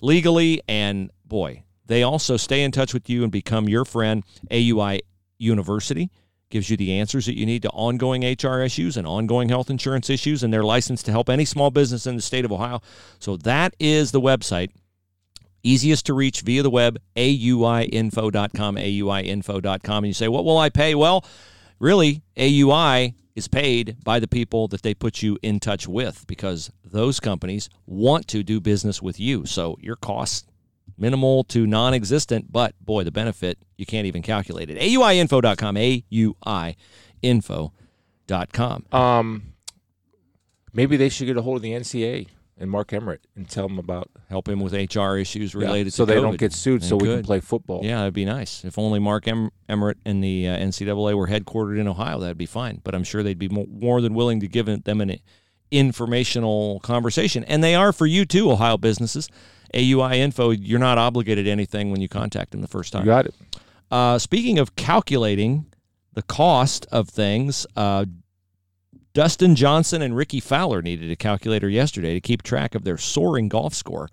legally. And boy, they also stay in touch with you and become your friend. AUI University gives you the answers that you need to ongoing HR issues and ongoing health insurance issues, and they're licensed to help any small business in the state of Ohio. So that is the website. Easiest to reach via the web, auiinfo.com, auiinfo.com. And you say, what will I pay? Well, really, AUI is paid by the people that they put you in touch with because those companies want to do business with you. So your costs minimal to non-existent, but boy, the benefit you can't even calculate it. AUIinfo.com, AUIinfo.com. Um, maybe they should get a hold of the NCA and Mark Emmert and tell them about Help him with HR issues related Yeah, so to they COVID. don't get sued, They so we can play football. Yeah, that'd be nice. If only Mark em- Emmert and the uh, NCAA were headquartered in Ohio, that'd be fine. But I'm sure they'd be mo- more than willing to give them an informational conversation. And they are for you too, Ohio businesses. AUI Info, you're not obligated to anything when you contact them the first you time. got it. Uh, speaking of calculating the cost of things, uh, Dustin Johnson and Rickie Fowler needed a calculator yesterday to keep track of their soaring golf score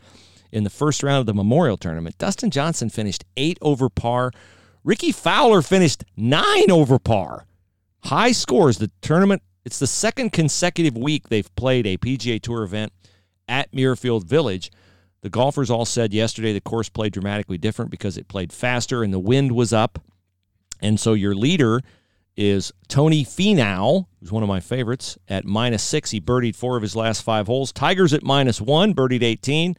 in the first round of the Memorial Tournament. Dustin Johnson finished eight over par. Rickie Fowler finished nine over par. High scores. The tournament, it's the second consecutive week they've played a PGA Tour event at Muirfield Village. The golfers all said yesterday the course played dramatically different because it played faster and the wind was up. And so your leader is Tony Finau, who's one of my favorites, at minus six. He birdied four of his last five holes. Tiger's at minus one, birdied 18.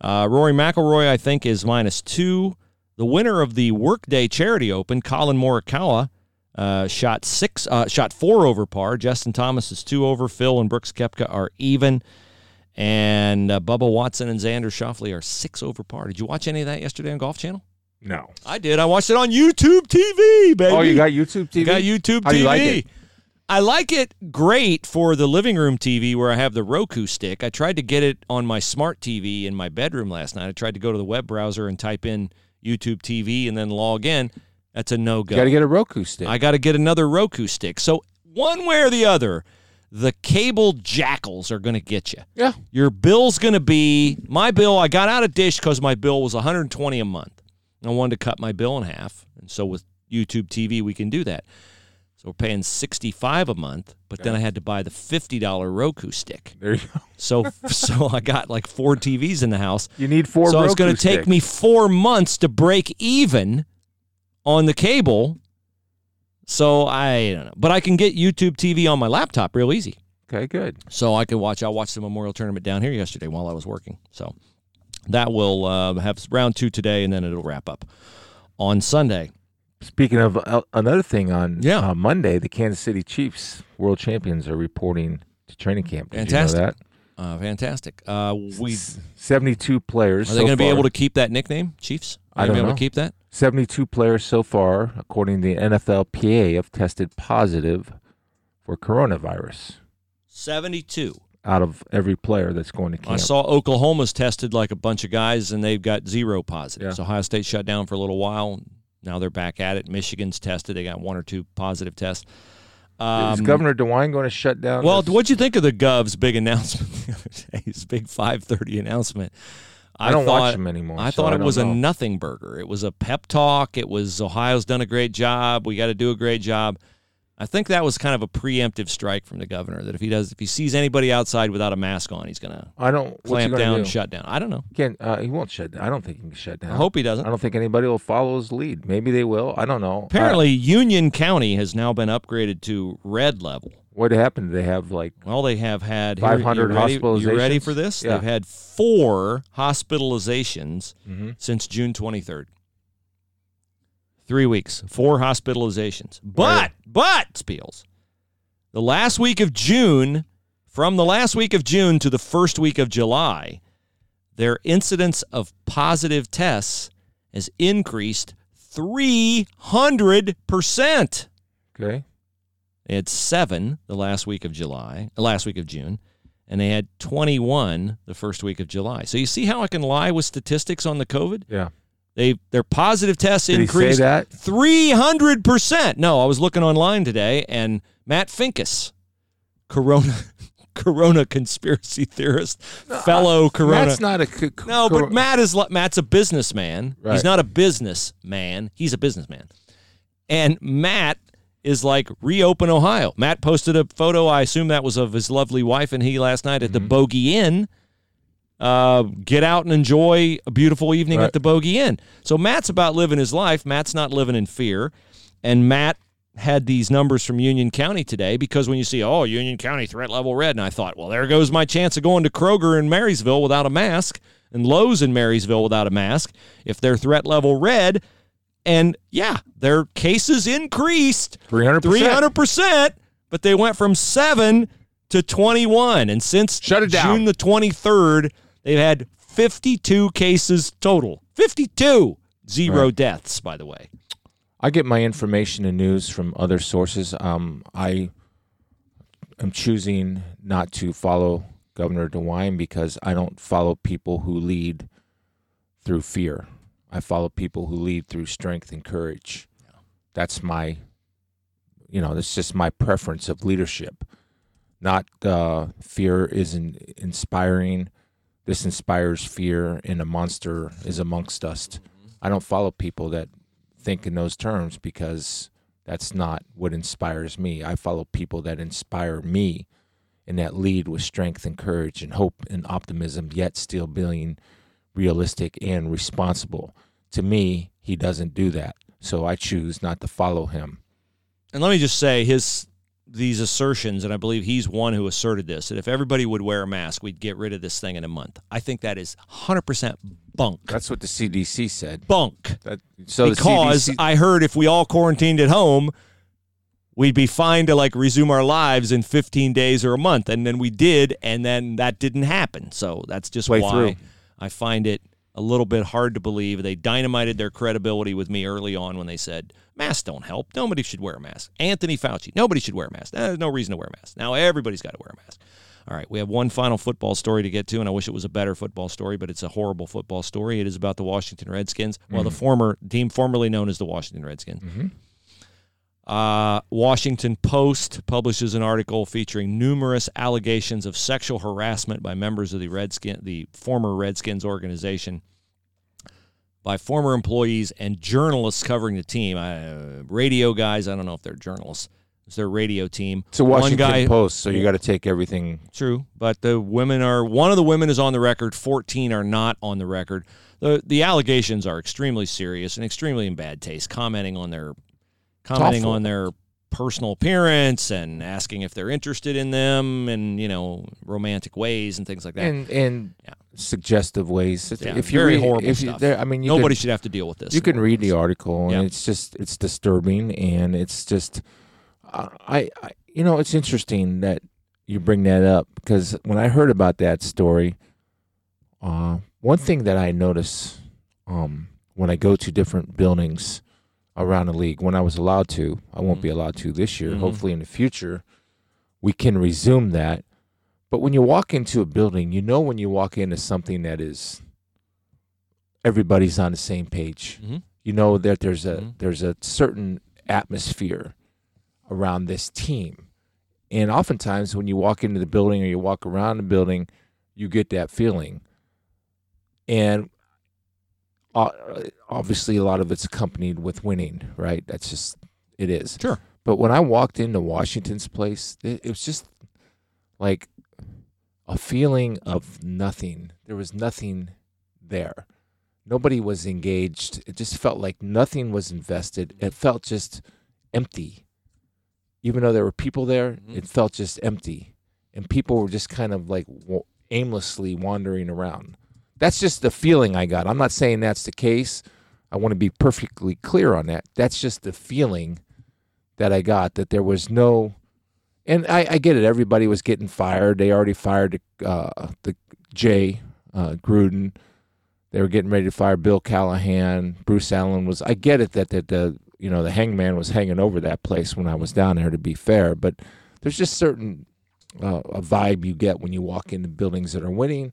Uh, Rory McIlroy, I think, is minus two. The winner of the Workday Charity Open, Collin Morikawa, uh, shot six, uh, shot four over par. Justin Thomas is two over. Phil and Brooks Koepka are even, and uh, Bubba Watson and Xander Schauffele are six over par. Did you watch any of that yesterday on Golf Channel? No. I did. I watched it on YouTube TV, baby. Oh, you got YouTube TV? Got YouTube How TV. do you like it? I like it great for the living room TV where I have the Roku stick. I tried to get it on my smart TV in my bedroom last night. I tried to go to the web browser and type in YouTube TV and then log in. That's a no go. You got to get a Roku stick. I got to get another Roku stick. So one way or the other, the cable jackals are going to get you. yeah. Your bill's going to be my bill. I got out of Dish because my bill was 120 a month. I wanted to cut my bill in half, and so with YouTube TV we can do that. So we're paying 65 a month, but then I had to buy the $50 Roku stick. There you go. So so I got like four TVs in the house. You need four so Roku it's going to take me four months to break even on the cable. So I don't know, but I can get YouTube TV on my laptop real easy. Okay, good. So I can watch. I watched the Memorial Tournament down here yesterday while I was working. So that will uh, have round two today, and then it'll wrap up on Sunday. Speaking of uh, another thing on Yeah. uh, Monday, the Kansas City Chiefs world champions are reporting to training camp. Did Fantastic. you know that? Uh, fantastic. Uh, we 72 players are they so going to be able to keep that nickname, Chiefs? Are I they gonna don't be able know. to keep that? 72 players so far, according to the NFLPA, have tested positive for coronavirus Seventy-two. out of every player that's going to camp. I saw Oklahoma's tested like a bunch of guys, and they've got zero positives. Yeah. Ohio State shut down for a little while. Now they're back at it. Michigan's tested; they got one or two positive tests. Um, Is Governor DeWine going to shut down? Well, this? what'd you think of the Gov's big announcement the other day? His big five thirty announcement. I don't thought, watch them anymore. I so thought it don't was a nothing burger. It was a pep talk. It was Ohio's done a great job. We got to do a great job. I think that was kind of a preemptive strike from the governor that if he does, if he sees anybody outside without a mask on, he's going to I don't. clamp gonna down, do? shut down. I don't know. Can't, uh, he won't shut down. I don't think he can shut down. I hope he doesn't. I don't think anybody will follow his lead. Maybe they will. I don't know. Apparently, Union County has now been upgraded to red level. What happened? They have like Well, they have had 500 you ready- You ready for this? Yeah. They've had four hospitalizations Mhm. since June 23rd. Three weeks, four hospitalizations. But, but, Spiels, the last week of June, from the last week of June to the first week of July, their incidence of positive tests has increased 300%. okay. They had seven the last week of July, uh, last week of June, and they had 21 the first week of July. So you see how I can lie with statistics on the COVID? Yeah. They their positive tests Did he say increased that? 300%. No, I was looking online today and Matt Finkus, Corona Corona conspiracy theorist, fellow Corona That's not a. c- c- no, cor- but Matt is Matt's a businessman. He's not a businessman. He's a businessman. And Matt is like reopen Ohio. Matt posted a photo. I assume that was of his lovely wife and he last night Mm-hmm. at the Bogey Inn. Uh, get out and enjoy a beautiful evening Right. at the Bogey Inn. So Matt's about living his life. Matt's not living in fear. And Matt had these numbers from Union County today because when you see, oh, Union County threat level red, and I thought, well, there goes my chance of going to Kroger in Marysville without a mask and Lowe's in Marysville without a mask if they're threat level red. And yeah, their cases increased 300%. 300%, but they went from 7 to 21. And since Shut it down. June the 23rd, they've had 52 cases total. 52. Zero Right. deaths, by the way. I get my information and news from other sources. Um, I am choosing not to follow Governor DeWine because I don't follow people who lead through fear. I follow people who lead through strength and courage. That's my, you know, that's just my preference of leadership. Not uh, fear is in, inspiring. This inspires fear, and a monster is amongst us. I don't follow people that think in those terms because that's not what inspires me. I follow people that inspire me and that lead with strength and courage and hope and optimism, yet still being realistic and responsible. To me, he doesn't do that. So I choose not to follow him. And let me just say his these assertions, and I believe he's one who asserted this, that if everybody would wear a mask, we'd get rid of this thing in a month. I think that is 100% bunk. That's what the CDC said. Bunk. That, so because CDC, I heard if we all quarantined at home, we'd be fine to like resume our lives in 15 days or a month. And then we did, and then that didn't happen. So that's just Play why through. I find it a little bit hard to believe. They dynamited their credibility with me early on when they said masks don't help. Nobody should wear a mask. Anthony Fauci, nobody should wear a mask. There's no reason to wear a mask. Now everybody's got to wear a mask. All right, we have one final football story to get to, and I wish it was a better football story, but it's a horrible football story. It is about the Washington Redskins, well, the mm-hmm. former team formerly known as the Washington Redskins. Mm-hmm. Uh, Washington Post publishes an article featuring numerous allegations of sexual harassment by members of the Redskin, the former Redskins organization, by former employees and journalists covering the team. Uh, radio guys, I don't know if they're journalists. It's their radio team. It's a Washington guy, Post, so you got to take everything. True, but the women are one of the women is on the record. Fourteen are not on the record. the The allegations are extremely serious and extremely in bad taste, commenting on their commenting on their personal appearance and asking if they're interested in them and you know romantic ways and things like that. and and Yeah. suggestive ways. If- Yeah, if you very horrible if you, stuff. there, I mean, you Nobody Could, should have to deal with this. you can read the article, and Yeah. it's just it's disturbing, and it's just I, I you know it's interesting that you bring that up because when I heard about that story, uh, one thing that I notice um, when I go to different buildings around the league, when I was allowed to, I won't be allowed to this year. Mhm. Hopefully, in the future, we can resume that. But when you walk into a building, you know when you walk into something that is everybody's on the same page. Mhm. You know that there's a Mhm. there's a certain atmosphere around this team. And oftentimes when you walk into the building or you walk around the building, you get that feeling. And obviously a lot of it's accompanied with winning, right? That's just it is. Sure. But when I walked into Washington's place, it, it was just like a feeling of nothing. There was nothing there. Nobody was engaged. It just felt like nothing was invested. It felt just empty. Even though there were people there, Mhm. it felt just empty. And people were just kind of like aimlessly wandering around. That's just the feeling I got. I'm not saying that's the case. I want to be perfectly clear on that. That's just the feeling that I got that there was no, and I, I get it. Everybody was getting fired. They already fired uh, the Jay uh, Gruden. They were getting ready to fire Bill Callahan. Bruce Allen was. I get it that that the you know the hangman was hanging over that place when I was down there. To be fair, but there's just certain uh, a vibe you get when you walk into buildings that are winning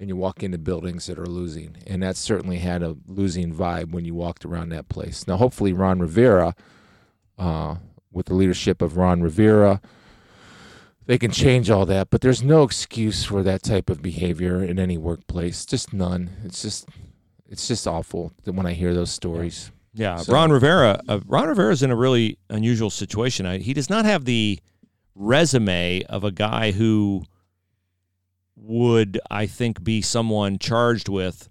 and you walk into buildings that are losing. And that certainly had a losing vibe when you walked around that place. Now, hopefully, Ron Rivera, uh, with the leadership of Ron Rivera, they can change all that. But there's no excuse for that type of behavior in any workplace. Just none. It's just, it's just awful that when I hear those stories. Yeah, So- Ron Rivera. Uh, Ron is in a really unusual situation. I, he does not have the resume of a guy who would, I think, be someone charged with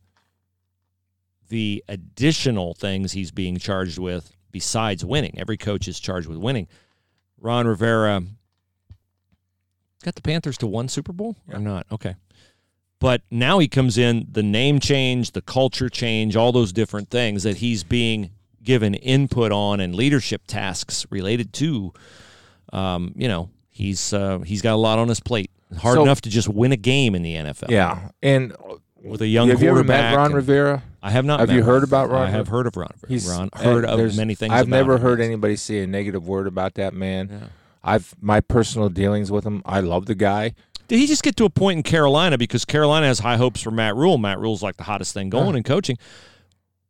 the additional things he's being charged with besides winning. Every coach is charged with winning. Ron Rivera got the Panthers to one Super Bowl or not? Okay. But now he comes in, the name change, the culture change, all those different things that he's being given input on and leadership tasks related to. Um, you know, he's uh, he's got a lot on his plate. Hard So- enough to just win a game in the NFL. Yeah. And with a young have you ever met Ron Rivera? I have not. Have you heard about Ron I have heard of Ron. He's Ron heard of many things. I've never him. heard anybody say a negative word about that man. Yeah. I've my personal dealings with him. I love the guy. Did he just get to a point in Carolina because Carolina has high hopes for Matt Rhule? Matt Rhule's like the hottest thing going Huh. in coaching.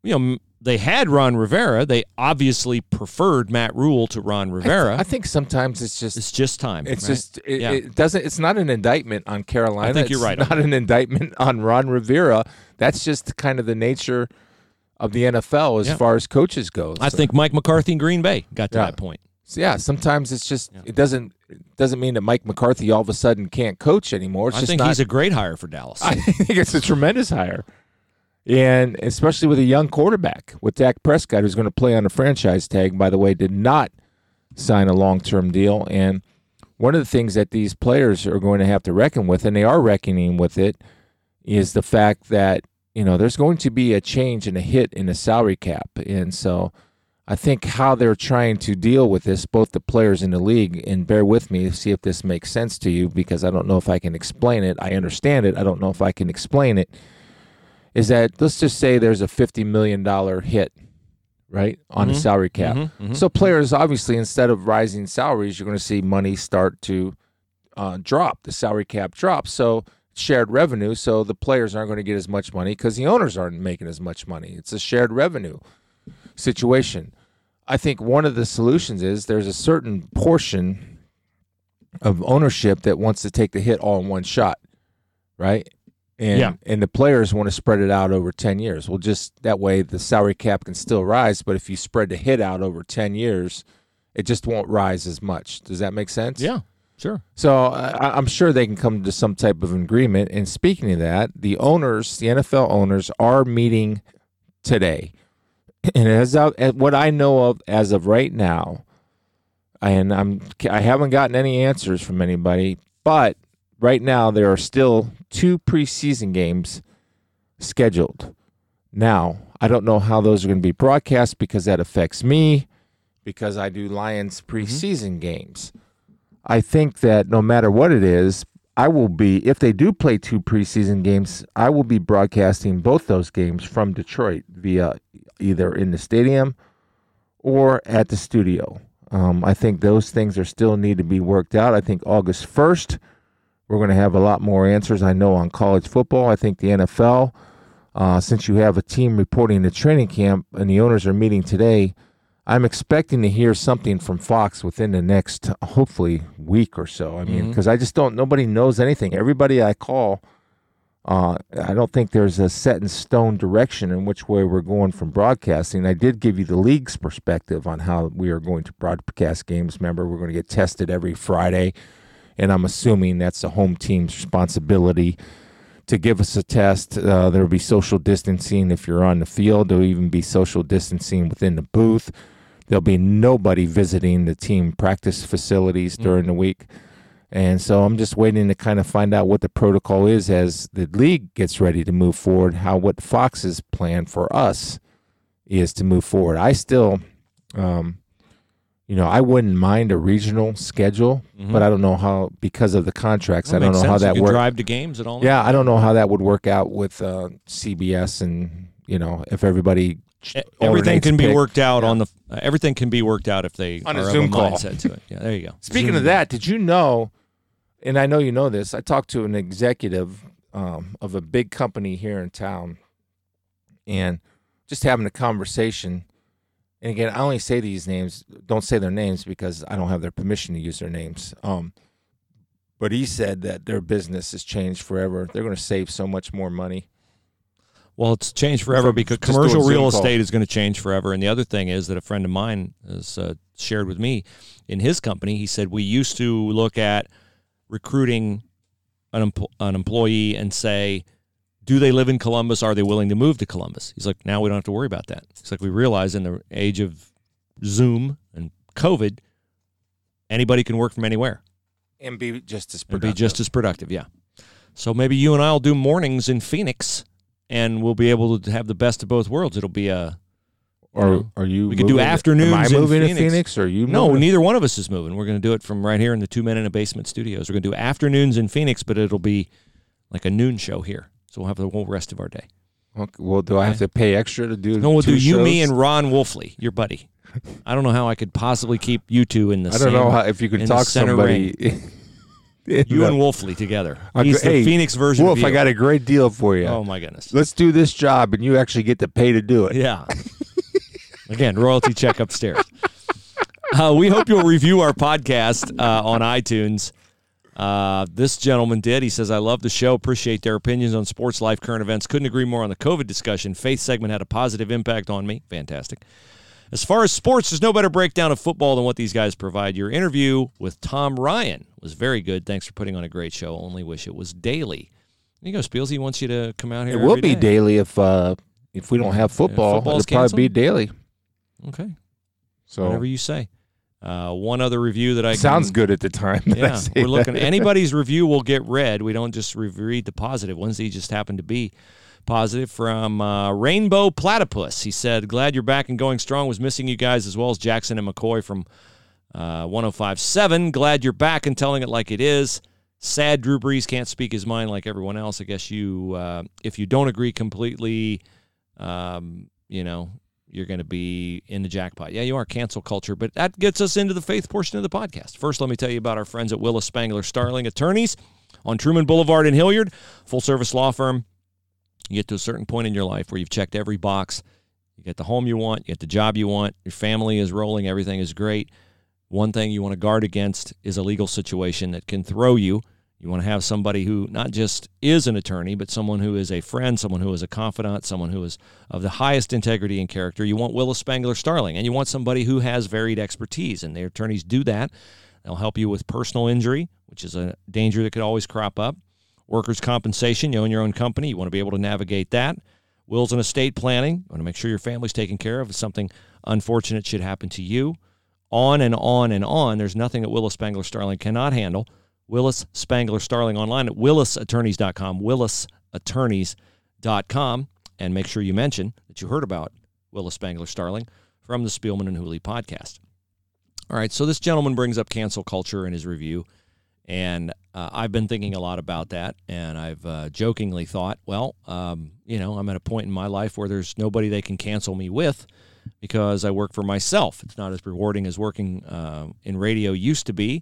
You know, they had Ron Rivera. They obviously preferred Matt Rhule to Ron I th- Rivera. I, think sometimes it's just it's just time. it's right? just it, Yeah. it doesn't it's not an indictment on Carolina. I think you're right Not an indictment on Ron Rivera. That's just kind of the nature of the NFL as Yeah. far as coaches go. I So- think Mike McCarthy in Green Bay got to Yeah. that point. so yeah, sometimes it's just it doesn't it doesn't mean that Mike McCarthy all of a sudden can't coach anymore. It's I think not, he's a great hire for Dallas. I think it's a tremendous hire. And especially with a young quarterback, with Dak Prescott, who's going to play on a franchise tag, by the way, did not sign a long term deal. And one of the things that these players are going to have to reckon with, and they are reckoning with it, is the fact that, you know, there's going to be a change and a hit in the salary cap. And so I think how they're trying to deal with this, both the players in the league, and bear with me, see if this makes sense to you, because I don't know if I can explain it. I understand it. I don't know if I can explain it. Is that let's just say there's a fifty million dollar hit, right, on the Mhm. salary cap. Mhm, mhm. So players obviously instead of rising salaries, you're going to see money start to uh, drop. The salary cap drops. So shared revenue. So the players aren't going to get as much money because the owners aren't making as much money. It's a shared revenue situation. I think one of the solutions is there's a certain portion of ownership that wants to take the hit all in one shot, right? And Yeah. and the players want to spread it out over 10 years. Well, just that way the salary cap can still rise, but if you spread the hit out over 10 years, it just won't rise as much. Does that make sense? yeah, sure. So I, I'm sure they can come to some type of agreement. And speaking of that, the owners, the NFL owners, are meeting today. And as of, at what I know of as of right now, and I'm I haven't gotten any answers from anybody, but right now there are still two preseason games scheduled. Now I don't know how those are going to be broadcast because that affects me because I do Lions preseason games. I think that no matter what it is, I will be if they do play two preseason games, I will be broadcasting both those games from Detroit via either in the stadium or at the studio. Um, I think those things are still need to be worked out. I think August first, we're going to have a lot more answers. I know on college football. I think the NFL, uh, since you have a team reporting the training camp and the owners are meeting today, I'm expecting to hear something from Fox within the next, hopefully, week or so. I mean, because I just don't. Nobody knows anything. Everybody I call, uh, I don't think there's a set in stone direction in which way we're going from broadcasting. I did give you the league's perspective on how we are going to broadcast games. Remember, we're going to get tested every Friday, and I'm assuming that's the home team's responsibility to give us a test. Uh, there will be social distancing if you're on the field. There will even be social distancing within the booth. There'll be nobody visiting the team practice facilities during the week. And so I'm just waiting to kind of find out what the protocol is as the league gets ready to move forward, how what Fox's plan for us is to move forward. I still, um, you know, I wouldn't mind a regional schedule, but I don't know how, because of the contracts, I don't know how sense. You that can works. drive to games and all. Yeah, I don't know how that would work out with uh, CBS and you know if everybody Everything can be pick. worked out Yeah. on the. Uh, everything can be worked out if they On a are of Zoom call. mindset to it. Yeah, there you go. Speaking Zoom. of that, did you know? And I know you know this. I talked to an executive um, of a big company here in town, and just having a conversation. And again, I only say these names. Don't say their names because I don't have their permission to use their names. Um, but he said that their business has changed forever. They're going to save so much more money. Well, it's changed forever because just commercial real estate is going to change forever. And the other thing is that a friend of mine has uh, shared with me in his company. He said we used to look at recruiting an, an employee and say, do they live in Columbus? Are they willing to move to Columbus? He's like, now we don't have to worry about that. It's like we realize in the age of Zoom and COVID, anybody can work from anywhere And be just as and productive. be just as productive. Yeah. So maybe you and I'll do mornings in Phoenix, and we'll be able to have the best of both worlds. It'll be a Or are you? We could do moving- afternoons Am I in moving to Phoenix. Phoenix? Or are you? no. moving? Neither one of us is moving. We're going to do it from right here in the Two Men in a Basement studios. We're going to do afternoons in Phoenix, but it'll be like a noon show here. So we'll have the whole rest of our day. Okay, well, do I have to pay extra to do? No, we'll do you, me, and Ron Wolfley, your buddy. I don't know how I could possibly keep you two in the I don't know how, if you could talk somebody. you and Wolfley together. Okay, He's the Phoenix version Wolf. I got a great deal for you. Oh my goodness. Let's do this job, and you actually get to pay to do it. Yeah. Again, royalty check upstairs. Uh, we hope you'll review our podcast uh, on iTunes. Uh, this gentleman did. He says, I love the show. Appreciate their opinions on sports, life, current events. Couldn't agree more on the COVID discussion. Faith segment had a positive impact on me. Fantastic. As far as sports, there's no better breakdown of football than what these guys provide. Your interview with Tom Ryan was very good. Thanks for putting on a great show. Only wish it was daily. There you go, Spiels. He wants you to come out here. It will be day. daily if uh, if we don't have football. it'll probably be daily. Okay. So Whatever you say. Uh, one other review that I sounds can, good at the time. Yeah, we're looking. that. Anybody's review will get read. We don't just read the positive ones. These just happen to be positive. From uh, Rainbow Platypus, he said, "Glad you're back and going strong. Was missing you guys as well as Jackson and McCoy from uh, 105.7. Glad you're back and telling it like it is. Sad Drew Brees can't speak his mind like everyone else. I guess you, uh, if you don't agree completely, um, you know, you're going to be in the jackpot. Yeah, you are cancel culture, but that gets us into the faith portion of the podcast. First, let me tell you about our friends at Willis Spangler Starling Attorneys on Trueman Boulevard in Hilliard, full service law firm. You get to a certain point in your life where you've checked every box. You get the home you want, you get the job you want, your family is rolling, everything is great. One thing you want to guard against is a legal situation that can throw you. You want to have somebody who not just is an attorney, but someone who is a friend, someone who is a confidant, someone who is of the highest integrity and character. You want Willis Spangler Starling, and you want somebody who has varied expertise, and the attorneys do that. They'll help you with personal injury, which is a danger that could always crop up. Workers' compensation, you own your own company, you want to be able to navigate that. Wills and estate planning, you want to make sure your family's taken care of if something unfortunate should happen to you on and on and on. There's nothing that Willis Spangler Starling cannot handle. Willis Spangler Starling online at willisattorneys.com, willisattorneys.com, and make sure you mention that you heard about Willis Spangler Starling from the Spielman and Hooley podcast. All right, so this gentleman brings up cancel culture in his review, and uh, I've been thinking a lot about that, and I've uh, jokingly thought, well, um, you know, I'm at a point in my life where there's nobody they can cancel me with because I work for myself. It's not as rewarding as working uh, in radio used to be,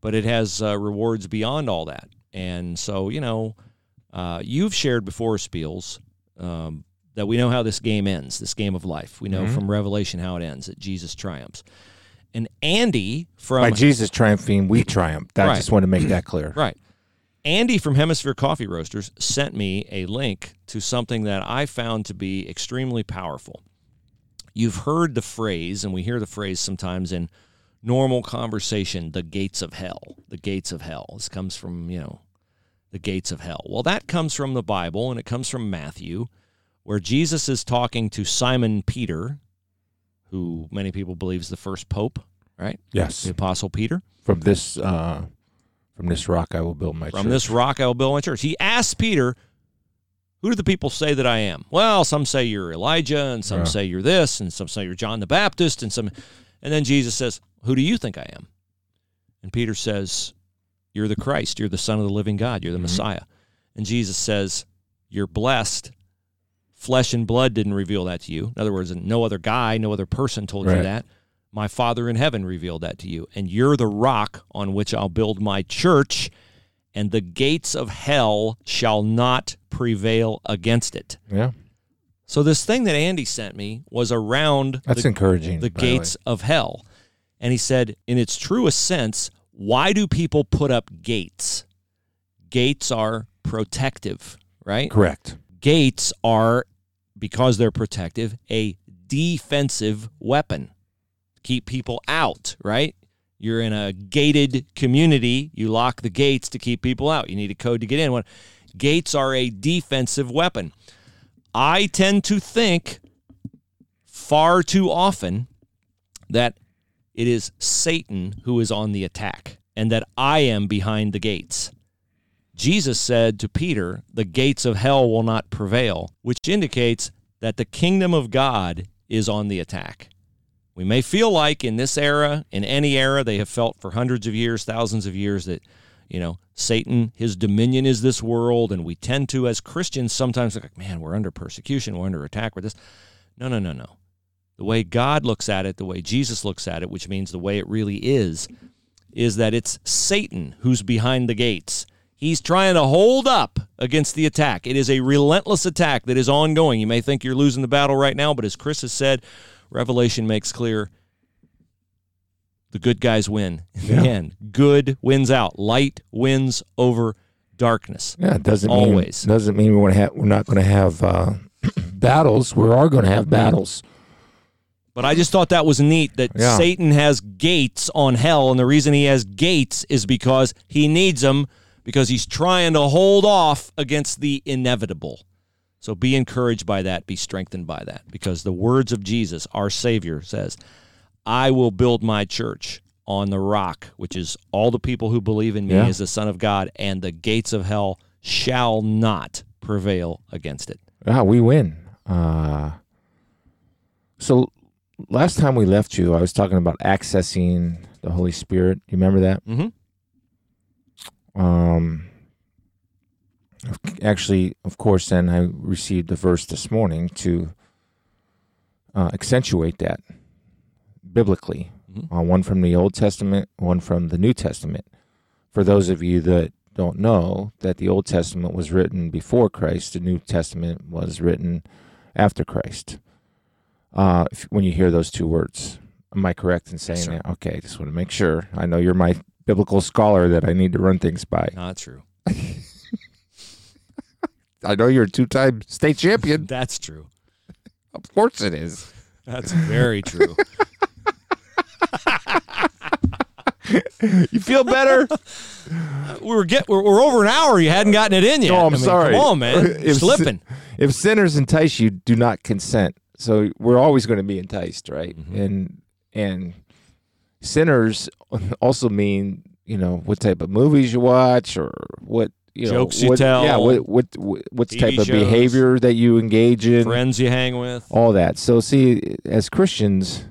but it has uh, rewards beyond all that. And so, you know, uh, you've shared before, Spiels, um, that we know how this game ends, this game of life. We know Mhm. from Revelation how it ends, that Jesus triumphs. And Andy from By Jesus triumphing, we triumph. I Right. just want to make that clear. Right. Andy from Hemisphere Coffee Roasters sent me a link to something that I found to be extremely powerful. You've heard the phrase, and we hear the phrase sometimes in normal conversation, the gates of hell. The gates of hell. This comes from, you know, the gates of hell. Well, that comes from the Bible, and it comes from Matthew, where Jesus is talking to Simon Peter, who many people believe is the first pope, right? Yes. The Apostle Peter. From this uh, from this rock I will build my From church. From this rock I will build my church. He asks Peter, Who do the people say that I am? Well, some say you're Elijah, and some Yeah. say you're this, and some say you're John the Baptist, and some and then Jesus says, Who do you think I am? And Peter says, You're the Christ, you're the Son of the living God, you're the Mhm. Messiah. And Jesus says, You're blessed. Flesh and blood didn't reveal that to you. In other words, no other guy, no other person told you that. My Father in heaven revealed that to you. And you're the rock on which I'll build my church, and the gates of hell shall not prevail against it. yeah. So, this thing that Andy sent me was around That's the, encouraging. the by the gates of hell. And he said, in its truest sense, why do people put up gates? Gates are protective, right? Correct. gates are because they're protective a defensive weapon keep people out right you're in a gated community you lock the gates to keep people out you need a code to get in gates are a defensive weapon i tend to think far too often that it is satan who is on the attack and that i am behind the gates Jesus said to Peter, The gates of hell will not prevail, which indicates that the kingdom of God is on the attack. We may feel like in this era, in any era, they have felt for hundreds of years, thousands of years that, you know, Satan, his dominion is this world. And we tend to, as Christians, sometimes like, man, we're under persecution, we're under attack with this. No, no, no, no. The way God looks at it, the way Jesus looks at it, which means the way it really is, is that it's Satan who's behind the gates. He's trying to hold up against the attack. It is a relentless attack that is ongoing. You may think you're losing the battle right now, but as Chris has said, Revelation makes clear the good guys win. In Yeah. the end, good wins out. Light wins over darkness. Yeah, it doesn't Always. mean doesn't mean we want to have we're not going to have uh, battles. We are going to have battles. But I just thought that was neat that Yeah. Satan has gates on hell, and the reason he has gates is because he needs them because he's trying to hold off against the inevitable. So be encouraged by that, be strengthened by that, because the words of Jesus, our Savior, says, I will build my church on the rock, which is all the people who believe in me Yeah. as the Son of God, and the gates of hell shall not prevail against it. Yeah, we win. Uh, so last time we left you, I was talking about accessing the Holy Spirit. You remember that? Mhm. Um, actually, of course, then I received a verse this morning to uh, accentuate that biblically. Mhm. Uh, one from the Old Testament, one from the New Testament. For those of you that don't know, that the Old Testament was written before Christ, the New Testament was written after Christ. Uh, if, when you hear those two words, am I correct in saying sir. that? Okay, just want to make sure. I know you're my biblical scholar that I need to run things by. Not true. I know you're a two-time state champion. That's true. of course it is. That's very true. You feel better? we were get we're, we're over an hour. You hadn't gotten it in yet. No, I'm I mean, sorry. Come on, man. If- slipping. if sinners entice you, do not consent. So we're always going to be enticed, right? Mhm. And and sinners also mean you know what type of movies you watch or what you know Jokes you what, tell. Yeah, what what what what's TV type of shows. behavior that you engage in, Friends you hang with. all that. So see, as Christians,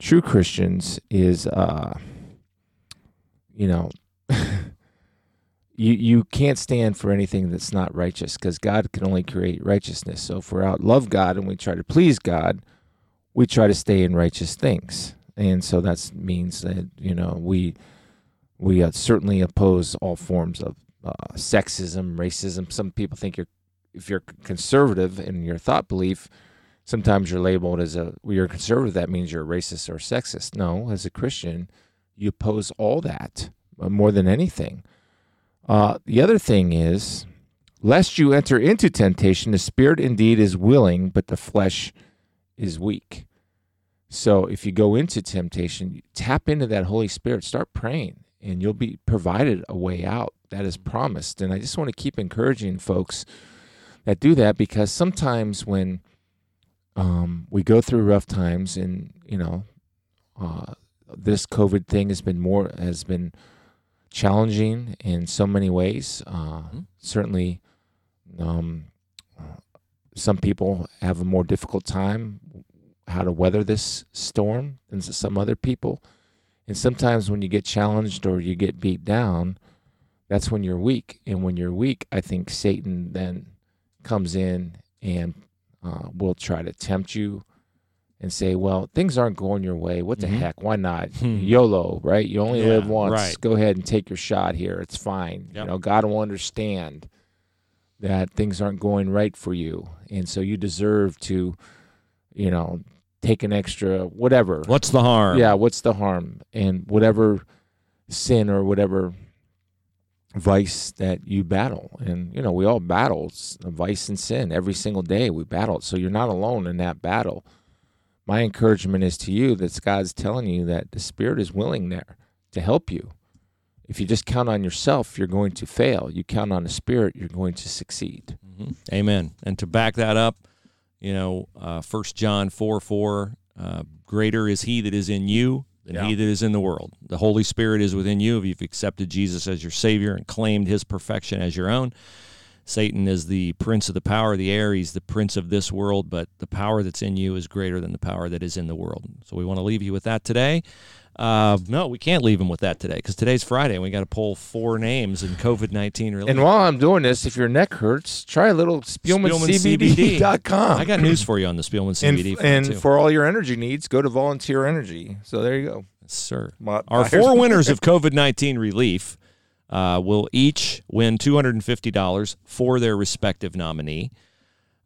true Christians is uh, you know. You, you can't stand for anything that's not righteous because God can only create righteousness. So if we're out love God and we try to please God, we try to stay in righteous things, and so that means that you know we we uh, certainly oppose all forms of uh, sexism, racism. Some people think you're if you're conservative in your thought belief, sometimes you're labeled as a well, you're conservative. That means you're a racist or sexist. No, as a Christian, you oppose all that uh, more than anything. Uh, the other thing is, lest you enter into temptation, the spirit indeed is willing, but the flesh is weak. So if you go into temptation, tap into that Holy Spirit, start praying, and you'll be provided a way out. That is promised. And I just want to keep encouraging folks that do that because sometimes when um, we go through rough times, and you know, uh, this COVID thing has been more has been challenging in so many ways. Uh, Mhm. Certainly, um, uh, some people have a more difficult time how to weather this storm than some other people. And sometimes when you get challenged or you get beat down, that's when you're weak. And when you're weak, I think Satan then comes in and uh, will try to tempt you and say, well, things aren't going your way. What the Mhm. heck? Why not? Hmm. YOLO, right? You only Yeah, live once. right. Go ahead and take your shot here. It's fine. Yep. You know, God will understand that things aren't going right for you. And so you deserve to, you know, take an extra whatever. What's the harm? Yeah, what's the harm? And whatever sin or whatever vice that you battle. And, you know, we all battle vice and sin every single day. We battle. So you're not alone in that battle. My encouragement is to you that God's telling you that the Spirit is willing there to help you. If you just count on yourself, you're going to fail. You count on the Spirit, you're going to succeed. Mhm. Amen. And to back that up, you know, uh, John 4 4, uh, greater is he that is in you than he that is in the world. The Holy Spirit is within you if you've accepted Jesus as your Savior and claimed his perfection as your own. Satan is the prince of the power of the air. He's the prince of this world, but the power that's in you is greater than the power that is in the world. So we want to leave you with that today. Uh, no, we can't leave him with that today because today's Friday and we got to pull four names in COVID 19 relief. And while I'm doing this, if your neck hurts, try a little SpielmanCBD.com. I got news for you on the Spielman and, CBD. and too. for all your energy needs, go to Volunteer Energy. So there you go. Yes, sir. My- Our four winners of COVID 19 relief uh, will each win $250 for their respective nominee.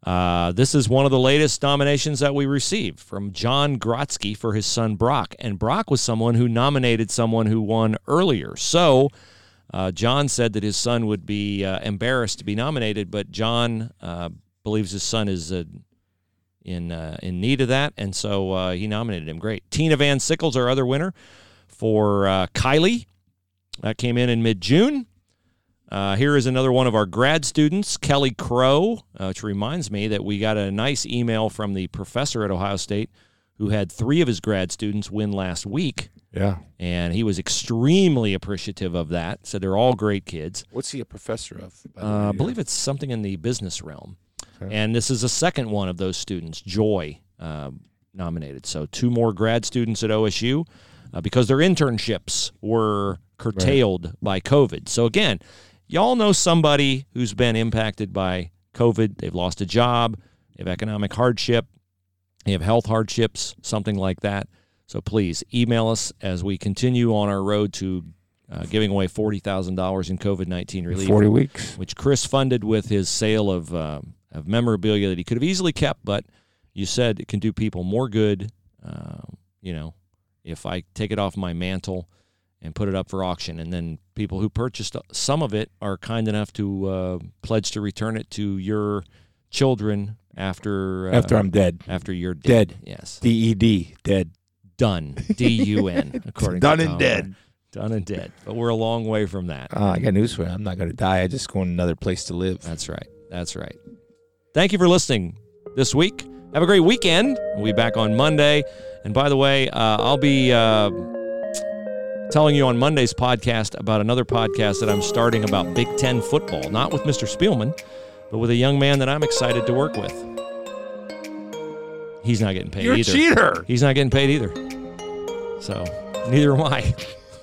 Uh, this is one of the latest nominations that we received from John Grotsky for his son Brock. And Brock was someone who nominated someone who won earlier. So uh, John said that his son would be uh, embarrassed to be nominated, but John uh, believes his son is uh, in in need of that, and so he nominated him. Great. Tina Van Sickles, our other winner for Kylie, that came in in mid June. Uh, here is another one of our grad students, Kelly Crow, uh, which reminds me that we got a nice email from the professor at Ohio State who had three of his grad students win last week, Yeah. and he was extremely appreciative of that. Said they're all great kids. What's he a professor of? Uh, I believe it's something in the business realm. Okay. And this is a second one of those students, Joy, uh, nominated. So two more grad students at OSU. Uh, because their internships were curtailed by COVID. So again, y'all know somebody who's been impacted by COVID. They've lost a job, they have economic hardship, they have health hardships, something like that. So please email us as we continue on our road to uh, giving away forty thousand dollars in COVID nineteen relief, Forty weeks. which Chris funded with his sale of uh, of memorabilia that he could have easily kept, but you said it can do people more good. Uh, you know, if I take it off my mantle and put it up for auction, and then people who purchased some of it are kind enough to uh, pledge to return it to your children after uh, After I'm dead. after you're dead. Dead. Yes, D E D. Dead. done. D U N. According Done to and Tom dead. Done and dead. But we're a long way from that. Uh, I got news for you. I'm not going to die. I just go in another place to live. That's right. That's right. Thank you for listening this week. Have a great weekend. We'll be back on Monday. And by the way, uh, I'll be uh, telling you on Monday's podcast about another podcast that I'm starting about Big Ten football, not with Mr. Spielman, but with a young man that I'm excited to work with. He's not getting paid You're a either. cheater. He's not getting paid either. So neither am I.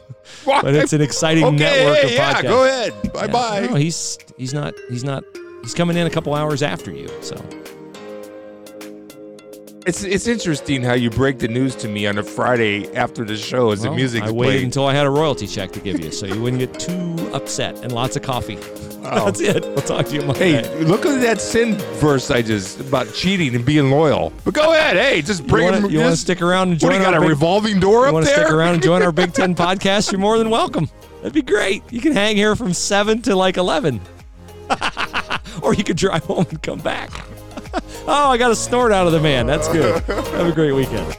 but it's an exciting okay, network of yeah, podcasts. go ahead. Bye Yeah. bye. No, he's he's not he's not he's coming in a couple hours after you. So It's it's interesting how you break the news to me on a Friday after the show as well, the music's I waited until I had a royalty check to give you, so you wouldn't get too upset and lots of coffee. Oh. That's it. I'll talk to you Monday. Hey, look at that sin verse I just about cheating and being loyal. But go ahead, hey, just bring. you want to stick around and What join do you got a big, revolving door you up want to there? stick around and join our Big Ten podcast? You're more than welcome. That'd be great. You can hang here from seven to like eleven, or you could drive home and come back. oh, I got a snort out of the man. That's good. Have a great weekend.